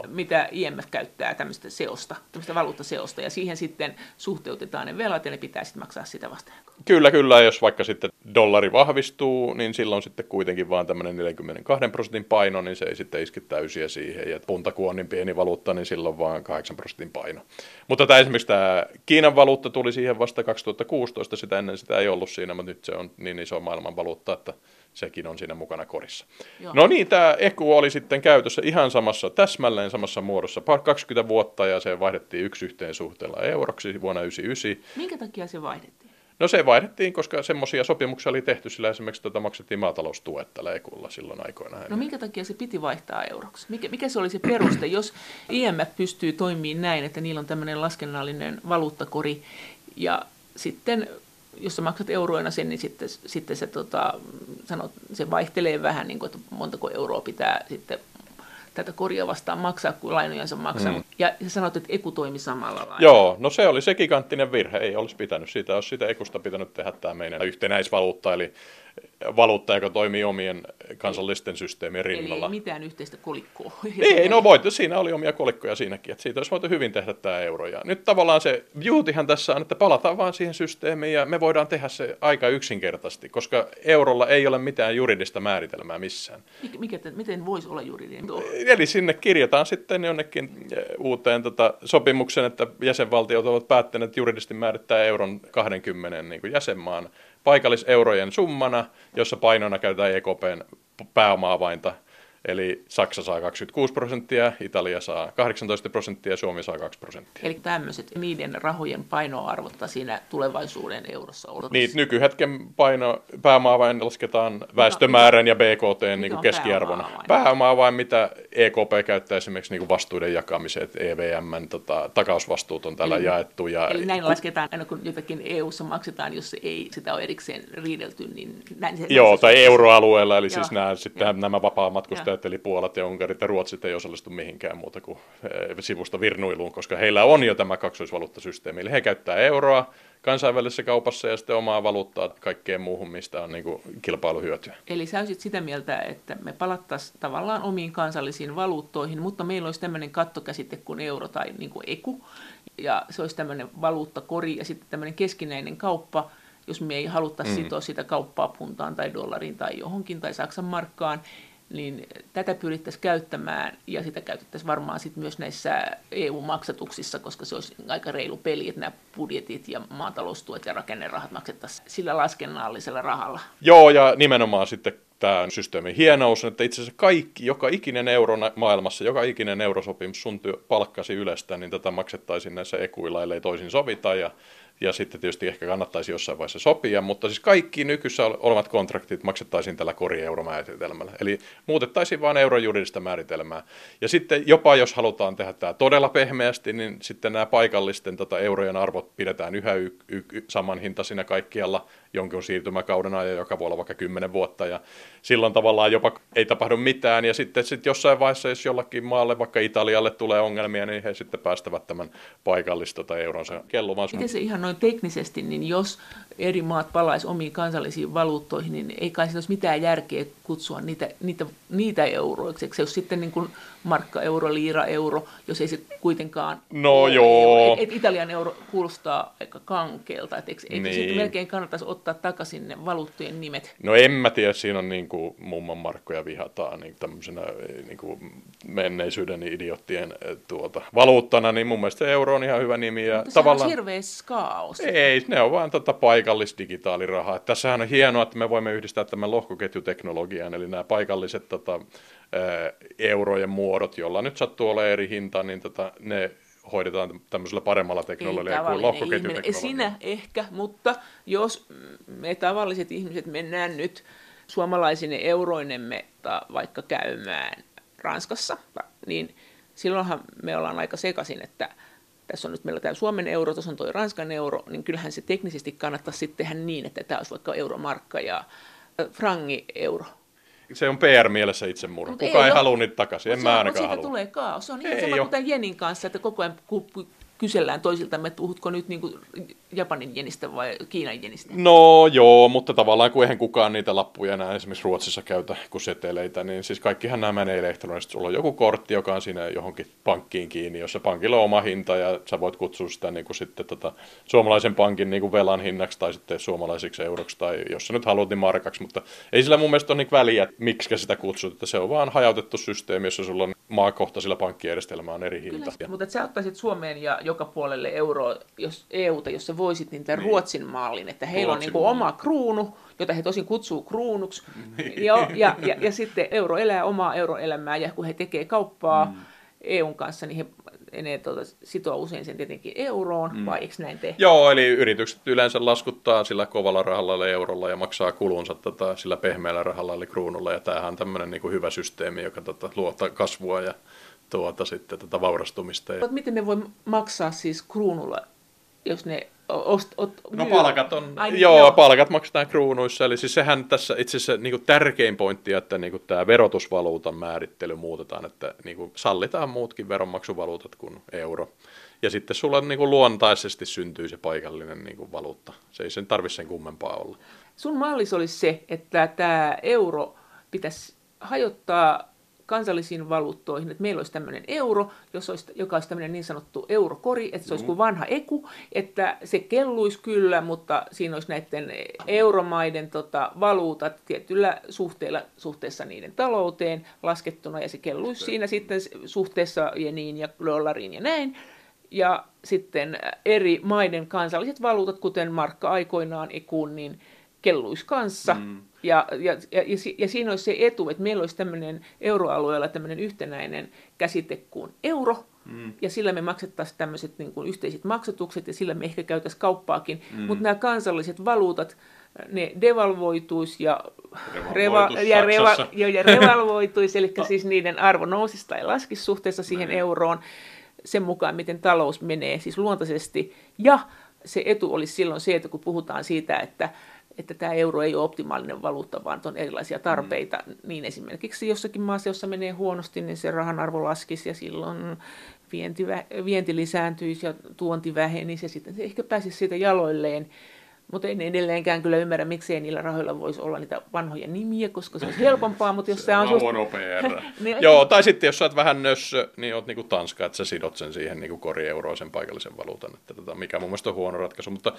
mitä IMF käyttää tämmöistä seosta, tämmöistä valuuttaseosta, ja siihen sitten suhteutetaan ne velat, ja ne pitää sitten maksaa sitä vastaan. Kyllä, kyllä. Jos vaikka sitten dollari vahvistuu, niin silloin sitten kuitenkin vaan tämmöinen 42 prosentin paino, niin se ei sitten iski täysiä siihen. Ja punta kun on niin pieni valuutta, niin silloin vaan 8 prosentin paino. Mutta tämä esimerkiksi tämä Kiinan valuutta tuli siihen vasta 2016, sitä ennen sitä ei ollut siinä, mutta nyt se on niin iso maailman valuutta, että sekin on siinä mukana korissa. Joo. No niin, tämä EKU oli sitten käytössä ihan samassa, täsmälleen samassa muodossa, 20 vuotta ja se vaihdettiin yksi yhteen suhteella euroksi vuonna 1999. Minkä takia se vaihdettiin? No se vaihdettiin, koska semmoisia sopimuksia oli tehty, sillä esimerkiksi tätä maksettiin maataloustuet tällä EKUlla silloin aikoinaan. No minkä takia se piti vaihtaa euroksi? Mikä, mikä se oli se peruste, jos IMF pystyy toimimaan näin, että niillä on tämmöinen laskennallinen valuuttakori ja sitten jos sä maksat euroina sen, niin sitten, sitten se, tota, sanot, se vaihtelee vähän, niin kuin, että montako euroa pitää sitten tätä korjaa vastaan maksaa, kun lainojansa maksaa. Mm. Ja sä sanoit, että Eku toimi samalla lailla. Joo, no se oli se giganttinen virhe. Ei olisi pitänyt sitä. Olisi sitä Ekusta pitänyt tehdä tämä meidän yhtenäisvaluutta, eli valuutta, joka toimii omien kansallisten systeemien rinnalla. Eli ei mitään yhteistä kolikkoa. Ei, no voit, siinä oli omia kolikkoja siinäkin, että siitä olisi voitu hyvin tehdä tämä euro. Ja nyt tavallaan se beautyhän tässä on, että palataan vaan siihen systeemiin ja me voidaan tehdä se aika yksinkertaisesti, koska eurolla ei ole mitään juridista määritelmää missään. Mikä, miten voisi olla juridinen? Eli sinne kirjataan sitten jonnekin eh, uuteen tota, sopimuksen, että jäsenvaltiot ovat päättäneet juridisesti määrittää euron 20 niin kuin jäsenmaan paikalliseurojen summana, jossa painona käytetään EKPn pääoma-avainta – Eli Saksa saa 26 prosenttia, Italia saa 18 prosenttia ja Suomi saa 2 prosenttia. Eli tämmöiset niiden rahojen painoarvotta siinä tulevaisuuden eurossa on. Niin, nykyhetken paino, pääomaa vain lasketaan väestömäärän ja BKT niin kuin keskiarvona. Pääomaa vain mitä EKP käyttää esimerkiksi niin kuin vastuuden jakamiseen, että EVMn tota, takausvastuut on täällä eli, jaettu. Ja, eli näin lasketaan, aina kun jotakin EU-ssa maksetaan, jos ei sitä ole erikseen riidelty, niin näin se... Joo, tai euroalueella, eli joo, siis nämä, sitten nämä vapaa-matkustajat vastustajat, eli Puolat ja Unkarit ja Ruotsit ei osallistu mihinkään muuta kuin eh, sivusta virnuiluun, koska heillä on jo tämä kaksoisvaluuttasysteemi. Eli he käyttää euroa kansainvälisessä kaupassa ja sitten omaa valuuttaa kaikkeen muuhun, mistä on niin kuin kilpailuhyötyä. Eli sä olisit sitä mieltä, että me palattaisiin tavallaan omiin kansallisiin valuuttoihin, mutta meillä olisi tämmöinen kattokäsite kuin euro tai niin kuin eku, ja se olisi tämmöinen valuuttakori ja sitten tämmöinen keskinäinen kauppa, jos me ei haluttaisi mm. sitoa sitä kauppaa puntaan tai dollariin tai johonkin tai Saksan markkaan, niin tätä pyrittäisiin käyttämään ja sitä käytettäisiin varmaan sit myös näissä EU-maksatuksissa, koska se olisi aika reilu peli, että nämä budjetit ja maataloustuet ja rakennerahat maksettaisiin sillä laskennallisella rahalla. Joo, ja nimenomaan sitten tämä systeemin hienous, että itse asiassa kaikki, joka ikinen euro maailmassa, joka ikinen eurosopimus sun palkkasi ylestä, niin tätä maksettaisiin näissä ekuilla, ellei toisin sovita, ja ja sitten tietysti ehkä kannattaisi jossain vaiheessa sopia, mutta siis kaikki nykyssä olevat kontraktit maksettaisiin tällä korieuromäärätelmällä. Eli muutettaisiin vain euron juridista määritelmää. Ja sitten jopa jos halutaan tehdä tämä todella pehmeästi, niin sitten nämä paikallisten tota, eurojen arvot pidetään yhä y- y- y- samanhintaisina kaikkialla jonkun siirtymäkauden ajan, joka voi olla vaikka 10 vuotta, ja silloin tavallaan jopa ei tapahdu mitään, ja sitten sit jossain vaiheessa, jos jollakin maalle, vaikka Italialle tulee ongelmia, niin he sitten päästävät tämän paikallista tai euronsa kellumaan. Miten se ihan noin teknisesti, niin jos eri maat palaisi omiin kansallisiin valuuttoihin, niin ei kai siinä olisi mitään järkeä kutsua niitä, niitä, niitä euroiksi. Se olisi sitten niin kuin markka, euro, liira, euro, jos ei se kuitenkaan No joo. Et, et Italian euro kuulostaa aika kankeelta, että eikö, eikö niin. melkein kannattaisi ottaa takaisin ne valuuttojen nimet? No en mä tiedä, siinä on niin kuin mumman markkoja vihataan niin tämmöisenä niin kuin menneisyyden idiottien eh, tuota, valuuttana, niin mun mielestä euro on ihan hyvä nimi. Ja Mutta tavallaan... on hirveä skaos. Ei, ne on vaan tota paikallisdigitaalirahaa. Tässähän on hienoa, että me voimme yhdistää tämän lohkoketjuteknologian, eli nämä paikalliset tota, eurojen muodot, joilla nyt sattuu olemaan eri hinta, niin tota, ne hoidetaan tämmöisellä paremmalla teknologialla kuin lohkoketjuteknologialla. Sinä ehkä, mutta jos me tavalliset ihmiset mennään nyt suomalaisine euroinemme vaikka käymään Ranskassa, niin silloinhan me ollaan aika sekaisin, että tässä on nyt meillä tämä Suomen euro, tuossa on tuo Ranskan euro, niin kyllähän se teknisesti kannattaa sitten tehdä niin, että tämä olisi vaikka euromarkka ja frangi euro se on PR-mielessä itsemurha. Kuka ei, ei halua niitä takaisin, en mä ainakaan halua. tulee kaos. Se on ihan sama kuin Jenin kanssa, että koko ajan kysellään toisiltamme, että puhutko nyt niin kuin Japanin jenistä vai Kiinan jenistä? No joo, mutta tavallaan kun eihän kukaan niitä lappuja enää esimerkiksi Ruotsissa käytä kuin seteleitä, niin siis kaikkihan nämä menee elektronisesti. Sulla on joku kortti, joka on siinä johonkin pankkiin kiinni, jossa pankilla on oma hinta ja sä voit kutsua sitä niin kuin sitten tota, suomalaisen pankin niin kuin velan hinnaksi tai sitten suomalaisiksi euroksi tai jos sä nyt haluat niin markaksi, mutta ei sillä mun mielestä ole niin väliä, miksi sitä kutsut, että se on vaan hajautettu systeemi, jossa sulla on maakohtaisilla pankkijärjestelmä on eri hinta. Kyllä, mutta sä ottaisit Suomeen ja joka puolelle euroa, jos EUta, jos sä voisit, niin tämän niin. Ruotsin mallin, että heillä Ruotsin on niin oma kruunu, jota he tosin kutsuu kruunuksi, niin. ja, ja, ja, ja sitten euro elää omaa euroelämää, ja kun he tekee kauppaa mm. EUn kanssa, niin he ne tuota, sitoo usein sen tietenkin euroon, mm. vai eikö näin tee? Joo, eli yritykset yleensä laskuttaa sillä kovalla rahalla eli eurolla ja maksaa kulunsa tota, sillä pehmeällä rahalla eli kruunulla, ja tämähän on tämmöinen niin kuin hyvä systeemi, joka tota, luo kasvua ja tuota, sitten tätä vaurastumista. Ja... Miten ne voi maksaa siis kruunulla, jos ne Ost, ot, no palkat on, Ai, niin, joo, joo, palkat maksetaan kruunuissa, eli siis sehän tässä itse asiassa niin kuin tärkein pointti, että niin kuin tämä verotusvaluutan määrittely muutetaan, että niin kuin sallitaan muutkin veronmaksuvaluutat kuin euro. Ja sitten sulla niin kuin luontaisesti syntyy se paikallinen niin kuin valuutta. Se ei sen tarvitse sen kummempaa olla. Sun mallis olisi se, että tämä euro pitäisi hajottaa kansallisiin valuuttoihin, että meillä olisi tämmöinen euro, jos olisi, joka olisi tämmöinen niin sanottu eurokori, että se olisi kuin vanha eku, että se kelluisi kyllä, mutta siinä olisi näiden euromaiden tota, valuutat tietyllä suhteella suhteessa niiden talouteen laskettuna, ja se kelluisi siinä sitten suhteessa jeniin ja dollariin ja näin. Ja sitten eri maiden kansalliset valuutat, kuten markka aikoinaan ekuun, niin kelluisi kanssa. Mm. Ja, ja, ja, ja, siinä olisi se etu, että meillä olisi tämmöinen euroalueella tämmöinen yhtenäinen käsite kuin euro, mm. ja sillä me maksettaisiin tämmöiset niin kuin yhteiset maksatukset, ja sillä me ehkä käytäisiin kauppaakin. Mm. Mutta nämä kansalliset valuutat, ne devalvoituisi ja, reva, ja, reva, ja, ja revalvoituisi, <laughs> eli siis niiden arvo nousisi tai laskisi suhteessa siihen Näin. euroon sen mukaan, miten talous menee, siis luontaisesti. Ja se etu olisi silloin se, että kun puhutaan siitä, että että tämä euro ei ole optimaalinen valuutta, vaan on erilaisia tarpeita. Mm. Niin esimerkiksi jossakin maassa, jossa menee huonosti, niin se rahan arvo laskisi ja silloin vienti, vienti lisääntyisi ja tuonti vähenisi ja sitten se ehkä pääsisi siitä jaloilleen. Mutta en edelleenkään kyllä ymmärrä, miksei niillä rahoilla voisi olla niitä vanhoja nimiä, koska se olisi helpompaa, mutta jos se, on... Huono PR. <laughs> niin, Joo, tai sitten jos sä oot vähän nössö, niin oot niinku Tanska, että sä sidot sen siihen niinku korieuroa sen paikallisen valuutan, että tota, mikä mun mielestä on huono ratkaisu. Mutta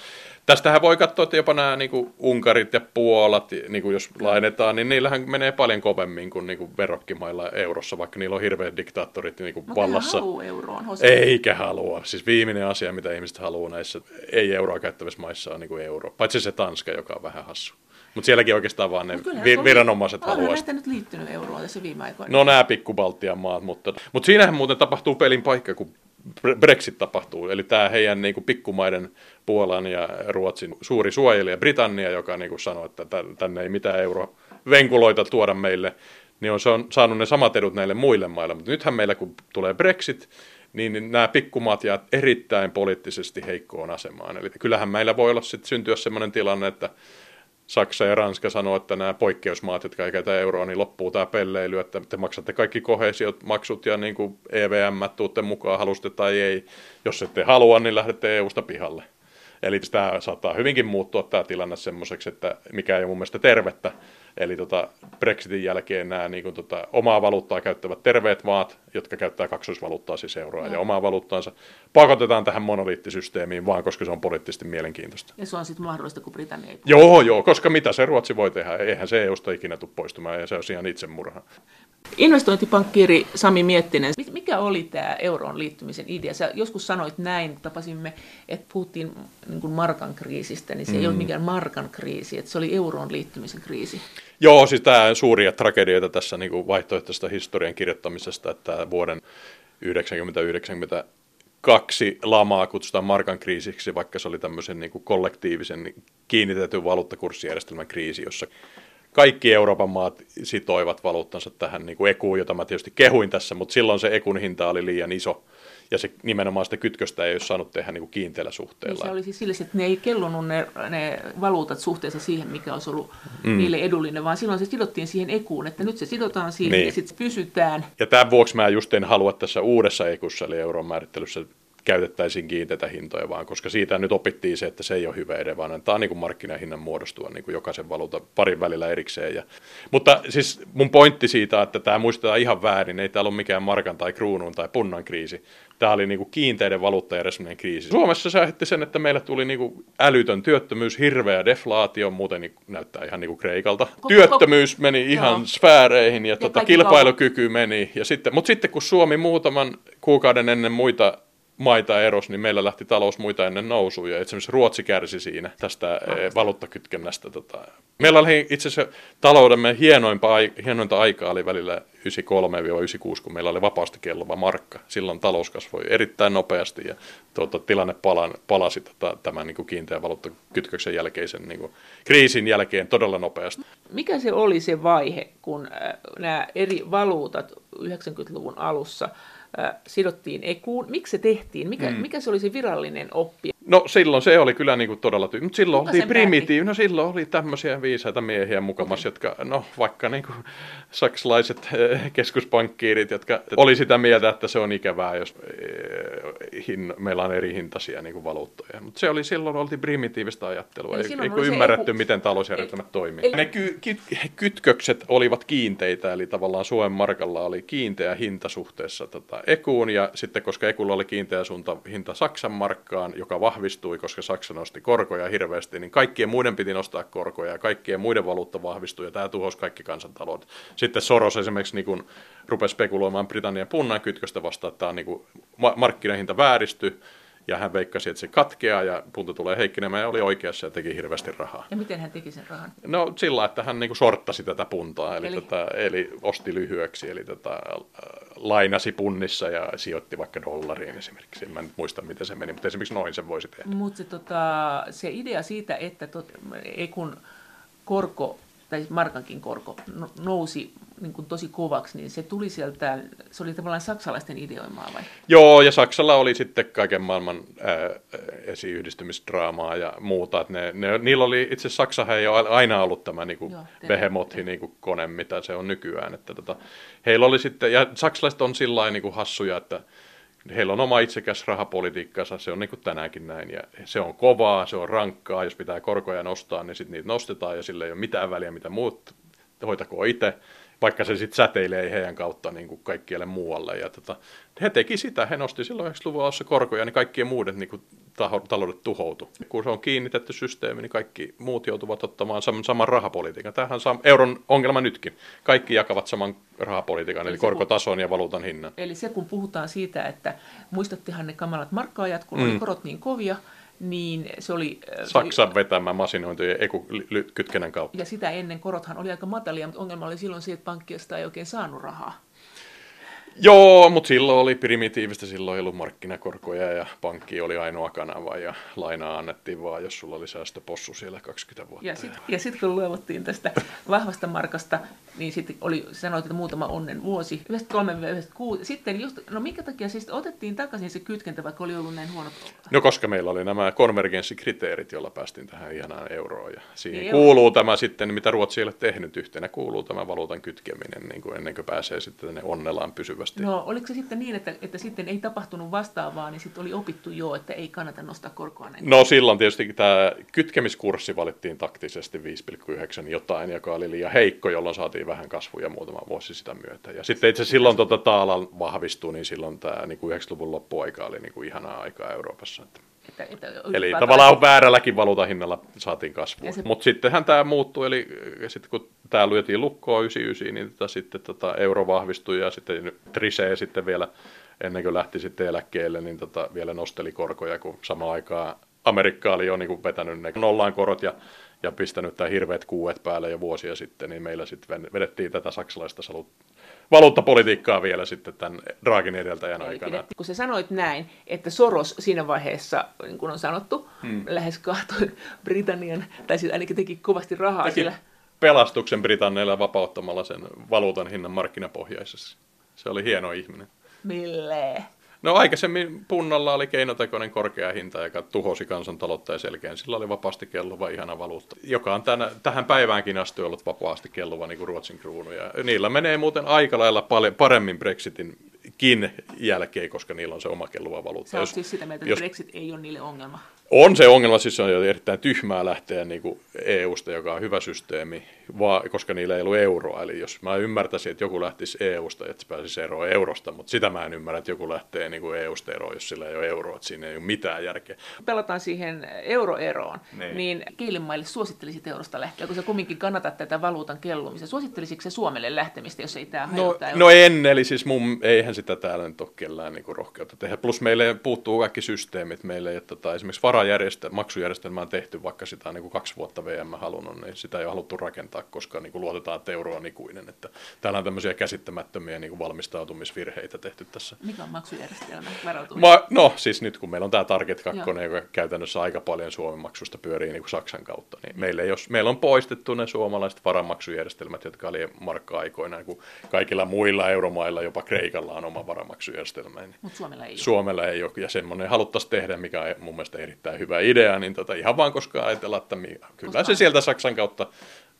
tästähän voi katsoa, että jopa nämä niinku Unkarit ja Puolat, niinku jos lainetaan, niin niillähän menee paljon kovemmin kuin niinku verokkimailla eurossa, vaikka niillä on hirveät diktaattorit niinku vallassa. Mutta euroon. Eikä halua. Siis viimeinen asia, mitä ihmiset haluaa näissä ei-euroa käyttävissä maissa on niinku euro. Paitsi se Tanska, joka on vähän hassu. Mutta sielläkin oikeastaan vaan ne vi- viranomaiset haluaisivat. Onhan nyt liittynyt euroon tässä viime aikoina. No nämä pikkubaltian maat, mutta, mutta siinähän muuten tapahtuu pelin paikka, kun Brexit tapahtuu. Eli tämä heidän niin kuin, pikkumaiden Puolan ja Ruotsin suuri suojelija Britannia, joka niin kuin sanoi, että tänne ei mitään eurovenkuloita tuoda meille, niin on, se on saanut ne samat edut näille muille maille. Mutta nythän meillä, kun tulee Brexit, niin nämä pikkumaat jää erittäin poliittisesti heikkoon asemaan. Eli kyllähän meillä voi olla sitten syntyä sellainen tilanne, että Saksa ja Ranska sanoo, että nämä poikkeusmaat, jotka ei käytä euroa, niin loppuu tämä pelleily, että te maksatte kaikki kohesiot, maksut ja niin kuin EVM tuutte mukaan, halusitte tai ei. Jos ette halua, niin lähdette EUsta pihalle. Eli tämä saattaa hyvinkin muuttua tämä tilanne semmoiseksi, että mikä ei ole mun mielestä tervettä. Eli tota Brexitin jälkeen nämä niin kuin, tota, omaa valuuttaa käyttävät terveet maat, jotka käyttää kaksoisvaluuttaa siis euroa no. ja omaa valuuttaansa, pakotetaan tähän monoliittisysteemiin vaan, koska se on poliittisesti mielenkiintoista. Ja se on sitten mahdollista, kun Britannia ei Joo, joo, koska mitä se Ruotsi voi tehdä? Eihän se EUsta ikinä tule poistumaan ja se on ihan itsemurha. Investointipankkiiri Sami Miettinen, mikä oli tämä euroon liittymisen idea? Sä joskus sanoit näin, tapasimme, että puhuttiin niin kuin markan kriisistä, niin se mm. ei ole mikään markan kriisi, että se oli euroon liittymisen kriisi. Joo, siis tämä suuria tragedioita tässä niin kuin vaihtoehtoista historian kirjoittamisesta, että vuoden 90 kaksi lamaa kutsutaan markan kriisiksi, vaikka se oli tämmöisen niin kuin kollektiivisen kiinnitetyn valuuttakurssijärjestelmän kriisi, jossa kaikki Euroopan maat sitoivat valuuttansa tähän niin kuin ekuun, jota mä tietysti kehuin tässä, mutta silloin se ekun hinta oli liian iso. Ja se nimenomaan sitä kytköstä ei ole saanut tehdä niin kuin kiinteällä suhteella. Niin se oli siis sillä, että ne ei kellonut ne, ne valuutat suhteessa siihen, mikä olisi ollut mm. niille edullinen, vaan silloin se sidottiin siihen ekuun, että nyt se sidotaan siihen niin. ja sitten pysytään. Ja tämän vuoksi mä just en halua tässä uudessa ekussa, eli euron määrittelyssä käytettäisiin kiinteitä hintoja vaan, koska siitä nyt opittiin se, että se ei ole hyvä ede, vaan antaa niin kuin markkinahinnan muodostua niin kuin jokaisen valuuta parin välillä erikseen. Ja, mutta siis mun pointti siitä, että tämä muistetaan ihan väärin, ei täällä ole mikään markan tai kruunun tai punnan kriisi. Tämä oli niin kuin kiinteiden valuuttajärjestelmien kriisi. Suomessa se sen, että meille tuli niin kuin älytön työttömyys, hirveä deflaatio, muuten niin näyttää ihan niin kuin Kreikalta. Työttömyys meni ihan Joo. sfääreihin ja, ja tota, kilpailukyky meni. Ja sitten, mutta sitten kun Suomi muutaman kuukauden ennen muita maita eros, niin meillä lähti talous muita ennen nousuun, ja esimerkiksi Ruotsi kärsi siinä tästä eh, valuuttakytkennästä. Tota. Meillä oli itse asiassa taloudemme hienointa, hienointa aikaa oli välillä 93-96, kun meillä oli vapaasti kellova markka. Silloin talous kasvoi erittäin nopeasti, ja tuota, tilanne palan, palasi tota, tämän niin kuin kiinteän valuuttakytköksen jälkeisen niin kuin, kriisin jälkeen todella nopeasti. Mikä se oli se vaihe, kun äh, nämä eri valuutat 90-luvun alussa – sidottiin ekuun. Miksi se tehtiin? Mikä, mm. mikä se oli se virallinen oppi? No silloin se oli kyllä niin kuin todella tyy... Mutta silloin Kuka oli primitiivi. No silloin oli tämmöisiä viisaita miehiä mukamassa, okay. jotka, no vaikka niin kuin saksalaiset eh, keskuspankkiirit, jotka oli sitä mieltä, että se on ikävää, jos eh, hin, meillä on eri hintaisia niin kuin valuuttoja. Mutta se oli silloin oltiin primitiivistä ajattelua, ei, ei ymmärretty, eku... miten talousjärjestelmät ei, toimii. Eli... Ne ky, ky, kytkökset olivat kiinteitä, eli tavallaan Suomen markalla oli kiinteä hinta suhteessa tota, ekuun, ja sitten koska ekulla oli kiinteä suunta, hinta Saksan markkaan, joka vahvistui, koska Saksa nosti korkoja hirveästi, niin kaikkien muiden piti nostaa korkoja ja kaikkien muiden valuutta vahvistui ja tämä tuhosi kaikki kansantaloudet. Sitten Soros esimerkiksi niin kun rupesi spekuloimaan Britannian punnan kytköstä vastaan, että tämä niin kuin markkinahinta vääristyi ja hän veikkasi, että se katkeaa ja punta tulee heikkenemään ja oli oikeassa ja teki hirveästi rahaa. Ja miten hän teki sen rahan? No sillä, että hän niin sorttasi tätä puntaa, eli, eli... Tätä, eli osti lyhyeksi, eli tätä, äh, lainasi punnissa ja sijoitti vaikka dollariin esimerkiksi. En mä nyt muista, miten se meni, mutta esimerkiksi noin se voisi tehdä. Mutta se, tota, se idea siitä, että tot, Ekun korko tai markankin korko nousi niin kuin tosi kovaksi, niin se tuli sieltä, se oli tavallaan saksalaisten ideoimaa vai? Joo, ja Saksalla oli sitten kaiken maailman ää, esiyhdistymisdraamaa ja muuta. Että ne, ne, niillä oli, itse asiassa Saksahan ei ole aina ollut tämä niin kuin behemothi niin kuin kone, mitä se on nykyään. Että tota, heillä oli sitten, ja saksalaiset on sillä niin kuin hassuja, että Heillä on oma itsekäs rahapolitiikkansa, se on niin kuin tänäänkin näin. Ja se on kovaa, se on rankkaa, jos pitää korkoja nostaa, niin sitten niitä nostetaan ja sillä ei ole mitään väliä, mitä muut hoitakoon itse vaikka se sitten säteilee heidän kautta niin kuin kaikkialle muualle. Ja tota, he teki sitä, he nosti silloin 90-luvun alussa korkoja, niin kaikkien muiden niin kuin taloudet tuhoutu. Kun se on kiinnitetty systeemi, niin kaikki muut joutuvat ottamaan saman, saman rahapolitiikan. Tämähän on euron ongelma nytkin. Kaikki jakavat saman rahapolitiikan, eli, eli korkotason kun, ja valuutan hinnan. Eli se, kun puhutaan siitä, että muistattehan ne kamalat markkaajat, kun mm. oli korot niin kovia, niin se oli... Saksan vetämä masinointi kytkennän kautta. Ja sitä ennen korothan oli aika matalia, mutta ongelma oli silloin se, että pankkiasta ei oikein saanut rahaa. Joo, mutta silloin oli primitiivistä, silloin ei ollut markkinakorkoja ja pankki oli ainoa kanava ja lainaa annettiin vaan, jos sulla oli säästöpossu siellä 20 vuotta. Ja sitten ja sit kun luovuttiin tästä vahvasta markasta, niin sitten oli, sanoit, että muutama onnen vuosi, 93 sitten just, no minkä takia siis otettiin takaisin se kytkentä, vaikka oli ollut näin huonot No koska meillä oli nämä konvergenssikriteerit, joilla päästiin tähän ihanaan euroon ja siihen niin kuuluu euro. tämä sitten, mitä Ruotsi ei ole tehnyt yhtenä, kuuluu tämä valuutan kytkeminen niin kuin ennen kuin pääsee sitten tänne onnellaan pysyvästi selvästi. No oliko se sitten niin, että, että sitten ei tapahtunut vastaavaa, niin sitten oli opittu jo, että ei kannata nostaa korkoa näin? No silloin tietysti tämä kytkemiskurssi valittiin taktisesti 5,9 jotain, joka oli liian heikko, jolloin saatiin vähän kasvuja muutama vuosi sitä myötä. Ja sitten itse silloin tuota taala vahvistui, niin silloin tämä niin kuin 90-luvun loppuaika oli niin kuin ihanaa aikaa Euroopassa. Että että, että eli tavallaan väärälläkin valuutahinnalla saatiin kasvua. Se... Mutta sittenhän tämä muuttui, eli sitten kun tämä lyötiin lukkoon 99, niin tota, sitten tota, euro vahvistui ja sitten Trisee sitten vielä ennen kuin lähti sitten eläkkeelle, niin tota, vielä nosteli korkoja, kun samaan aikaan Amerikka oli jo niin kuin vetänyt ne nollaan korot ja, ja pistänyt tämä hirveät kuuet päälle jo vuosia sitten, niin meillä sitten vedettiin tätä saksalaista salut, valuuttapolitiikkaa vielä sitten tämän Dragin edeltäjän Eli aikana. Kun sä sanoit näin, että Soros siinä vaiheessa, niin kuin on sanottu, hmm. lähes kahtoi Britannian, tai siis ainakin teki kovasti rahaa teki sillä. pelastuksen Britannialle vapauttamalla sen valuutan hinnan markkinapohjaisessa. Se oli hieno ihminen. Mille? No aikaisemmin punnalla oli keinotekoinen korkea hinta, joka tuhosi kansantaloutta ja selkeän. Sillä oli vapaasti kelluva ihana valuutta, joka on tänä, tähän päiväänkin asti ollut vapaasti kelluva niin kuin Ruotsin kruunu. Ja niillä menee muuten aika lailla paljon paremmin Brexitin kin jälkeen, koska niillä on se oma kelluva valuutta. Sä jos, siis sitä mieltä, että jos, Brexit ei ole niille ongelma. On se ongelma, siis se on jo erittäin tyhmää lähteä niin kuin EU-sta, joka on hyvä systeemi, vaan, koska niillä ei ollut euroa. Eli jos mä ymmärtäisin, että joku lähtisi EU-sta, että se pääsisi eroon eurosta, mutta sitä mä en ymmärrä, että joku lähtee niin kuin EU-sta eroon, jos sillä ei ole euroa, että siinä ei ole mitään järkeä. Pelataan siihen euroeroon, niin, niin kiilimaille suosittelisit eurosta lähteä, kun sä kumminkin kannatat tätä valuutan kellumista. Suosittelisitko se Suomelle lähtemistä, jos ei tämä no, no en, eli siis mun, eihän sitä täällä nyt ole kellään niin kuin rohkeutta tehdä. Plus meille puuttuu kaikki systeemit, meille ei ole tota, esimerkiksi vara varajärjestelmä, maksujärjestelmä on tehty, vaikka sitä on niin kuin kaksi vuotta VM halunnut, niin sitä ei ole haluttu rakentaa, koska niin kuin luotetaan, että euro on ikuinen. Että täällä on tämmöisiä käsittämättömiä niin kuin valmistautumisvirheitä tehty tässä. Mikä on maksujärjestelmä? Ma, no siis nyt kun meillä on tämä Target 2, joka käytännössä aika paljon Suomen maksusta pyörii niin kuin Saksan kautta, niin meillä, jos, meillä on poistettu ne suomalaiset varamaksujärjestelmät, jotka oli markka-aikoina, niin kuin kaikilla muilla euromailla, jopa Kreikalla on oma varamaksujärjestelmä. Niin Mutta Suomella ei ole. Suomella ei ole, ja semmoinen haluttaisiin tehdä, mikä on mun mielestä erittäin hyvä idea, niin tota, ihan vaan koska ajatellaan, että kyllä koska... se sieltä Saksan kautta,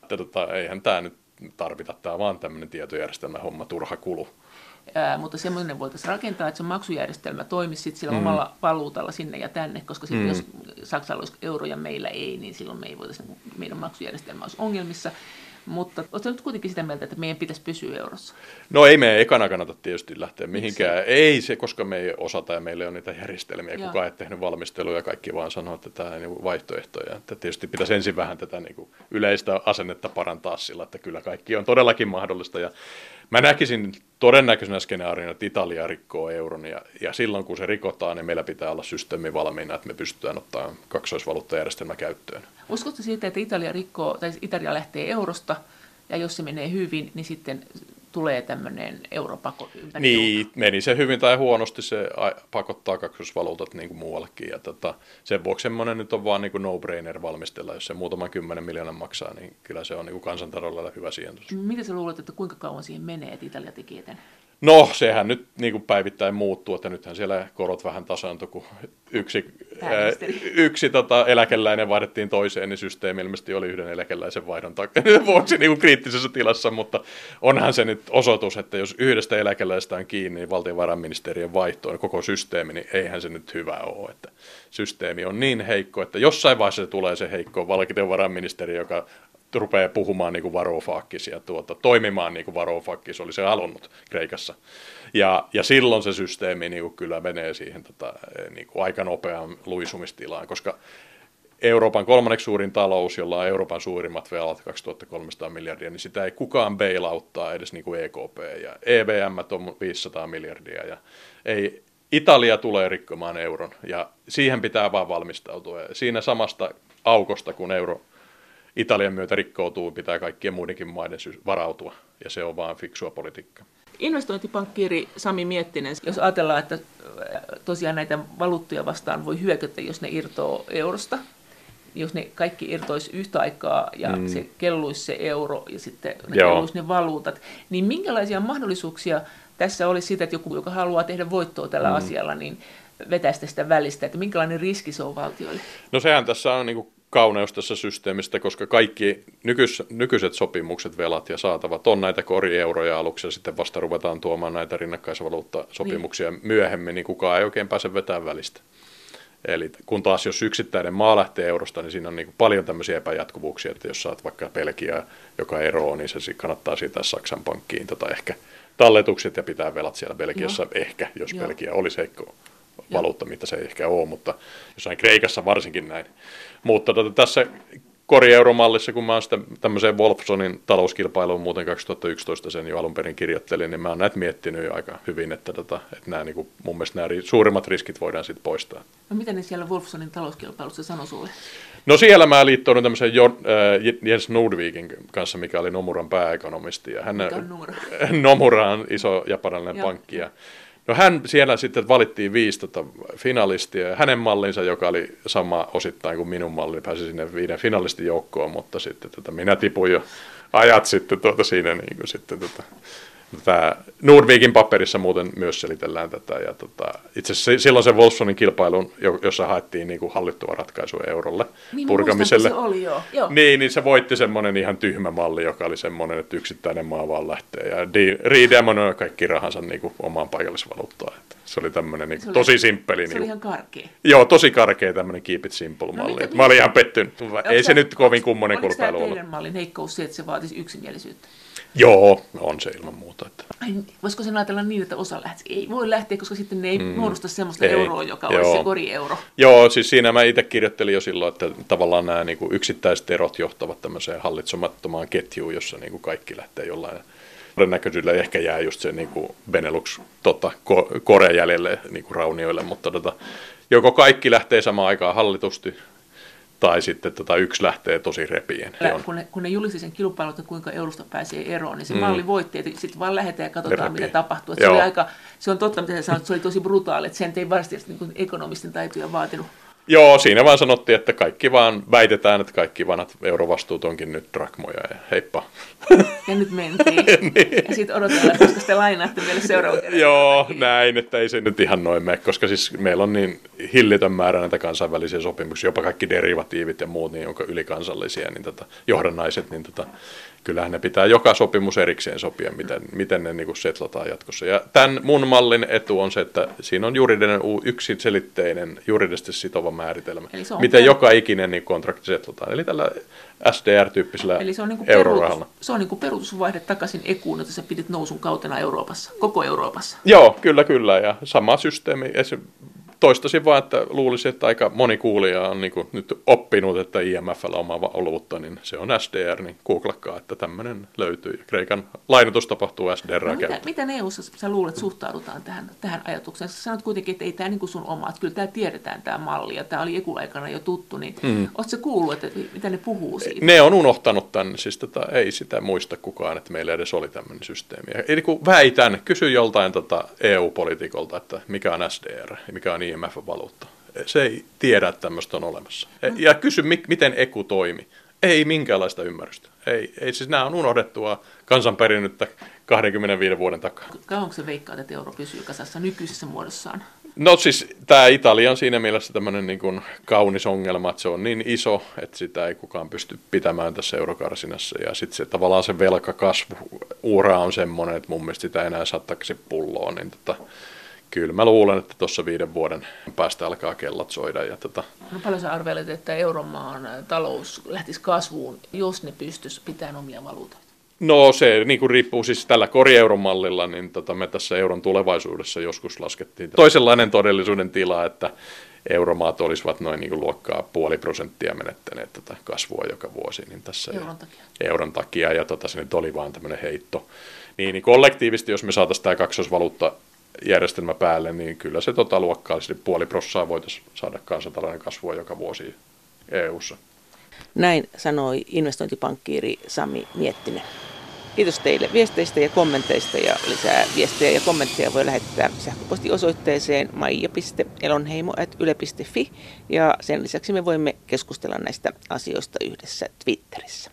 että tota, eihän tämä nyt tarvita, tämä vaan tämmöinen tietojärjestelmä homma, turha kulu. Ää, mutta semmoinen voitaisiin rakentaa, että se maksujärjestelmä toimisi sit sillä mm. omalla valuutalla sinne ja tänne, koska sitten mm. jos Saksalla olisi euro ja meillä ei, niin silloin me ei voitaisiin, meidän maksujärjestelmä olisi ongelmissa. Mutta oletko nyt kuitenkin sitä mieltä, että meidän pitäisi pysyä eurossa? No ei me ekana kannata tietysti lähteä mihinkään. Miksi? Ei se, koska me ei osata ja meillä ei ole niitä järjestelmiä. Joo. Kukaan ei tehnyt valmistelua ja kaikki vaan sanoo, että tämä on niin vaihtoehtoja. Että tietysti pitäisi ensin vähän tätä niin kuin yleistä asennetta parantaa sillä, että kyllä kaikki on todellakin mahdollista. Ja Mä näkisin todennäköisenä skenaariona, että Italia rikkoo euron ja, ja silloin kun se rikotaan, niin meillä pitää olla systeemi valmiina, että me pystytään ottaa kaksoisvaluuttajärjestelmä käyttöön. Uskotko siitä, että Italia rikkoo, tai Italia lähtee eurosta ja jos se menee hyvin, niin sitten tulee tämmöinen europako ympäri Niin, meni se hyvin tai huonosti, se pakottaa kaksoisvaluutat niin kuin muuallekin. Ja tota, sen vuoksi semmoinen nyt on vaan niin kuin no-brainer valmistella. Jos se muutaman kymmenen miljoonan maksaa, niin kyllä se on niin kuin hyvä sijoitus. Miten sä luulet, että kuinka kauan siihen menee, että Italia teki eteen? No, sehän nyt niin kuin päivittäin muuttuu, että nythän siellä korot vähän tasaantui, kun yksi, ää, yksi tota, eläkeläinen vaihdettiin toiseen, niin systeemi ilmeisesti oli yhden eläkeläisen vaihdon takia <laughs> vuoksi niin kuin kriittisessä tilassa, mutta onhan se nyt osoitus, että jos yhdestä eläkeläistä on kiinni niin valtiovarainministeriön vaihtoon koko systeemi, niin eihän se nyt hyvä ole. Että systeemi on niin heikko, että jossain vaiheessa tulee se heikko valtiovarainministeri, joka rupeaa puhumaan niin kuin ja tuota, toimimaan niin kuin oli se halunnut Kreikassa. Ja, ja silloin se systeemi niin kuin kyllä menee siihen tota, niin kuin aika nopeaan luisumistilaan, koska Euroopan kolmanneksi suurin talous, jolla on Euroopan suurimmat velat 2300 miljardia, niin sitä ei kukaan bailouttaa edes niin kuin EKP. Ja EVM on 500 miljardia ja ei, Italia tulee rikkomaan euron ja siihen pitää vaan valmistautua. Ja siinä samasta aukosta, kun euro Italian myötä rikkoutuu, pitää kaikkien muidenkin maiden varautua, ja se on vaan fiksua politiikkaa. Investointipankkiiri Sami Miettinen, jos ajatellaan, että äh, tosiaan näitä valuuttoja vastaan voi hyökätä, jos ne irtoo eurosta, jos ne kaikki irtoisi yhtä aikaa ja mm. se kelluisi se euro ja sitten ne Joo. kelluisi ne valuutat, niin minkälaisia mahdollisuuksia tässä olisi siitä, että joku, joka haluaa tehdä voittoa tällä mm. asialla, niin vetäisi sitä välistä, että minkälainen riski se on valtioille? No sehän tässä on niin kauneus tässä systeemistä, koska kaikki nykys, nykyiset sopimukset, velat ja saatavat on näitä korieuroja aluksi ja sitten vasta ruvetaan tuomaan näitä rinnakkaisvaluuttasopimuksia niin. myöhemmin, niin kukaan ei oikein pääse vetämään välistä. Eli kun taas jos yksittäinen maa lähtee eurosta, niin siinä on niin paljon tämmöisiä epäjatkuvuuksia, että jos saat vaikka Belgia, joka eroaa, niin se kannattaa siitä Saksan pankkiin tota ehkä talletukset ja pitää velat siellä Belgiassa Joo. ehkä, jos Joo. Belgia olisi heikko valuutta, mitä se ei ehkä ole, mutta jossain Kreikassa varsinkin näin. Mutta tota, tässä korieuromallissa, kun mä oon sitä tämmöiseen Wolfsonin talouskilpailuun muuten 2011 sen jo alun perin kirjoittelin, niin mä oon näitä miettinyt jo aika hyvin, että, tota, että nämä, niin kuin, mun mielestä nämä suurimmat riskit voidaan sitten poistaa. No mitä ne siellä Wolfsonin talouskilpailussa sanoi sulle? No siellä mä liittoudun tämmöisen jo, äh, Jens Nordvikin kanssa, mikä oli Nomuran pääekonomisti. Ja hän, mikä on Nomura? <laughs> Nomura on iso japanilainen pankki. Ja, No hän siellä sitten valittiin viisi tota finalistia ja hänen mallinsa, joka oli sama osittain kuin minun malli, pääsi sinne viiden finalistin joukkoon, mutta sitten tota, minä tipuin jo ajat sitten tuota siinä niin kuin sitten tota, Tämä Nordvikin paperissa muuten myös selitellään tätä. Ja tota, itse asiassa silloin se Wolfsonin kilpailun, jossa haettiin niin kuin hallittua ratkaisua eurolle niin, purkamiselle. Se oli jo. Joo. Niin, niin se voitti semmoinen ihan tyhmä malli, joka oli semmoinen, että yksittäinen maa vaan lähtee. Ja redemonoi kaikki rahansa niin kuin omaan paikallisvaluuttaan. Se oli tämmöinen niin oli, tosi simppeli. Se niin, oli ihan karkea. Joo, tosi karkea tämmöinen keep it simple no, malli. Mitä, mä olin ihan pettynyt. Ei se nyt kovin kummonen kulpailu ollut. Oliko mallin heikkous se, että se vaatisi yksimielisyyttä? Joo, on se ilman muuta. Että. Ai, voisiko sen ajatella niin, että osa lähtee? Ei voi lähteä, koska sitten ne ei mm. muodosta sellaista ei. euroa, joka Joo. olisi se korieuro. Joo, siis siinä mä itse kirjoittelin jo silloin, että tavallaan nämä niin kuin yksittäiset erot johtavat tämmöiseen hallitsemattomaan ketjuun, jossa niin kuin kaikki lähtee jollain todennäköisyydellä ehkä jää just se niin kuin Benelux tota, Korea jäljelle niin kuin raunioille, mutta tota, joko kaikki lähtee samaan aikaan hallitusti tai sitten tota, yksi lähtee tosi repien. Kun ne, kun ne julisti sen kilpailun, että kuinka eurosta pääsee eroon, niin se mm. malli voitti, että sitten vaan lähdetään ja katsotaan, mitä tapahtuu. Se, oli aika, se on totta, mitä sä sanoit, se oli tosi brutaali, että sen ei varsinaisesti niin ekonomisten taitoja vaatinut. Joo, siinä vaan sanottiin, että kaikki vaan väitetään, että kaikki vanhat eurovastuut onkin nyt drakmoja ja heippa. <laughs> Ja nyt mentiin. <laughs> niin. Ja sitten odotellaan, koska te lainaatte meille seuraavan kerran. Joo, näin, että ei se nyt ihan noin mene, koska siis meillä on niin hillitön määrä näitä kansainvälisiä sopimuksia, jopa kaikki derivatiivit ja muut, niin onko ylikansallisia, niin tota, johdannaiset, niin tota, kyllähän ne pitää joka sopimus erikseen sopia, miten, miten ne niin setlataan jatkossa. Ja tämän mun mallin etu on se, että siinä on juridinen yksiselitteinen, juridisesti sitova määritelmä, miten per... joka ikinen niin kontrakti setlataan. Eli tällä SDR-tyyppisellä Eli se on niin eurorahalla. Perutus, se on niin kuin perutusvaihde takaisin ekuun, että sä pidit nousun kautena Euroopassa, koko Euroopassa. Joo, kyllä, kyllä. Ja sama systeemi, toistaisin vaan, että luulisin, että aika moni kuulija on niin nyt oppinut, että IMFllä on oma oluutta, niin se on SDR, niin googlakkaa, että tämmöinen löytyy. Kreikan lainotus tapahtuu SDR no, mitä, miten eu sä luulet suhtaudutaan tähän, tähän ajatukseen? Sä sanot kuitenkin, että ei tämä niin sun oma, että kyllä tämä tiedetään tämä malli, ja tämä oli ekuaikana jo tuttu, niin mm. ootko kuullut, että mitä ne puhuu siitä? Ne on unohtanut tämän, siis tota, ei sitä muista kukaan, että meillä edes oli tämmöinen systeemi. Eli kun väitän, kysy joltain tota EU-politiikolta, että mikä on SDR, mikä on IMF-valuutta. Se ei tiedä, että tämmöistä on olemassa. No. Ja kysy, miten EKU toimi. Ei minkäänlaista ymmärrystä. Ei, ei siis nämä on unohdettua kansanperinnettä 25 vuoden takaa. Kauanko se veikkaa, että euro pysyy kasassa nykyisessä muodossaan? No siis tämä Italia on siinä mielessä tämmöinen niin kuin kaunis ongelma, että se on niin iso, että sitä ei kukaan pysty pitämään tässä eurokarsinassa. Ja sitten se tavallaan se velkakasvu ura on semmoinen, että mun mielestä sitä enää saa takaisin pulloon. Niin tota, kyllä mä luulen, että tuossa viiden vuoden päästä alkaa kellot soida. Ja tota... No paljon sä arvelet, että euromaan talous lähtisi kasvuun, jos ne pystyisi pitämään omia valuutoita? No se niin kuin riippuu siis tällä korieuron mallilla, niin tota, me tässä euron tulevaisuudessa joskus laskettiin toisenlainen todellisuuden tila, että euromaat olisivat noin niin kuin luokkaa puoli prosenttia menettäneet tätä kasvua joka vuosi. Niin tässä euron takia. Euron takia, ja tota, se nyt oli vaan tämmöinen heitto. Niin, niin kollektiivisesti, jos me saataisiin tämä kaksoisvaluutta järjestelmä päälle, niin kyllä se tota luokkaa, eli puoli prossaa voitaisiin saada kansantalouden kasvua joka vuosi EU-ssa. Näin sanoi investointipankkiiri Sami Miettinen. Kiitos teille viesteistä ja kommenteista ja lisää viestejä ja kommentteja voi lähettää sähköpostiosoitteeseen maija.elonheimo.yle.fi ja sen lisäksi me voimme keskustella näistä asioista yhdessä Twitterissä.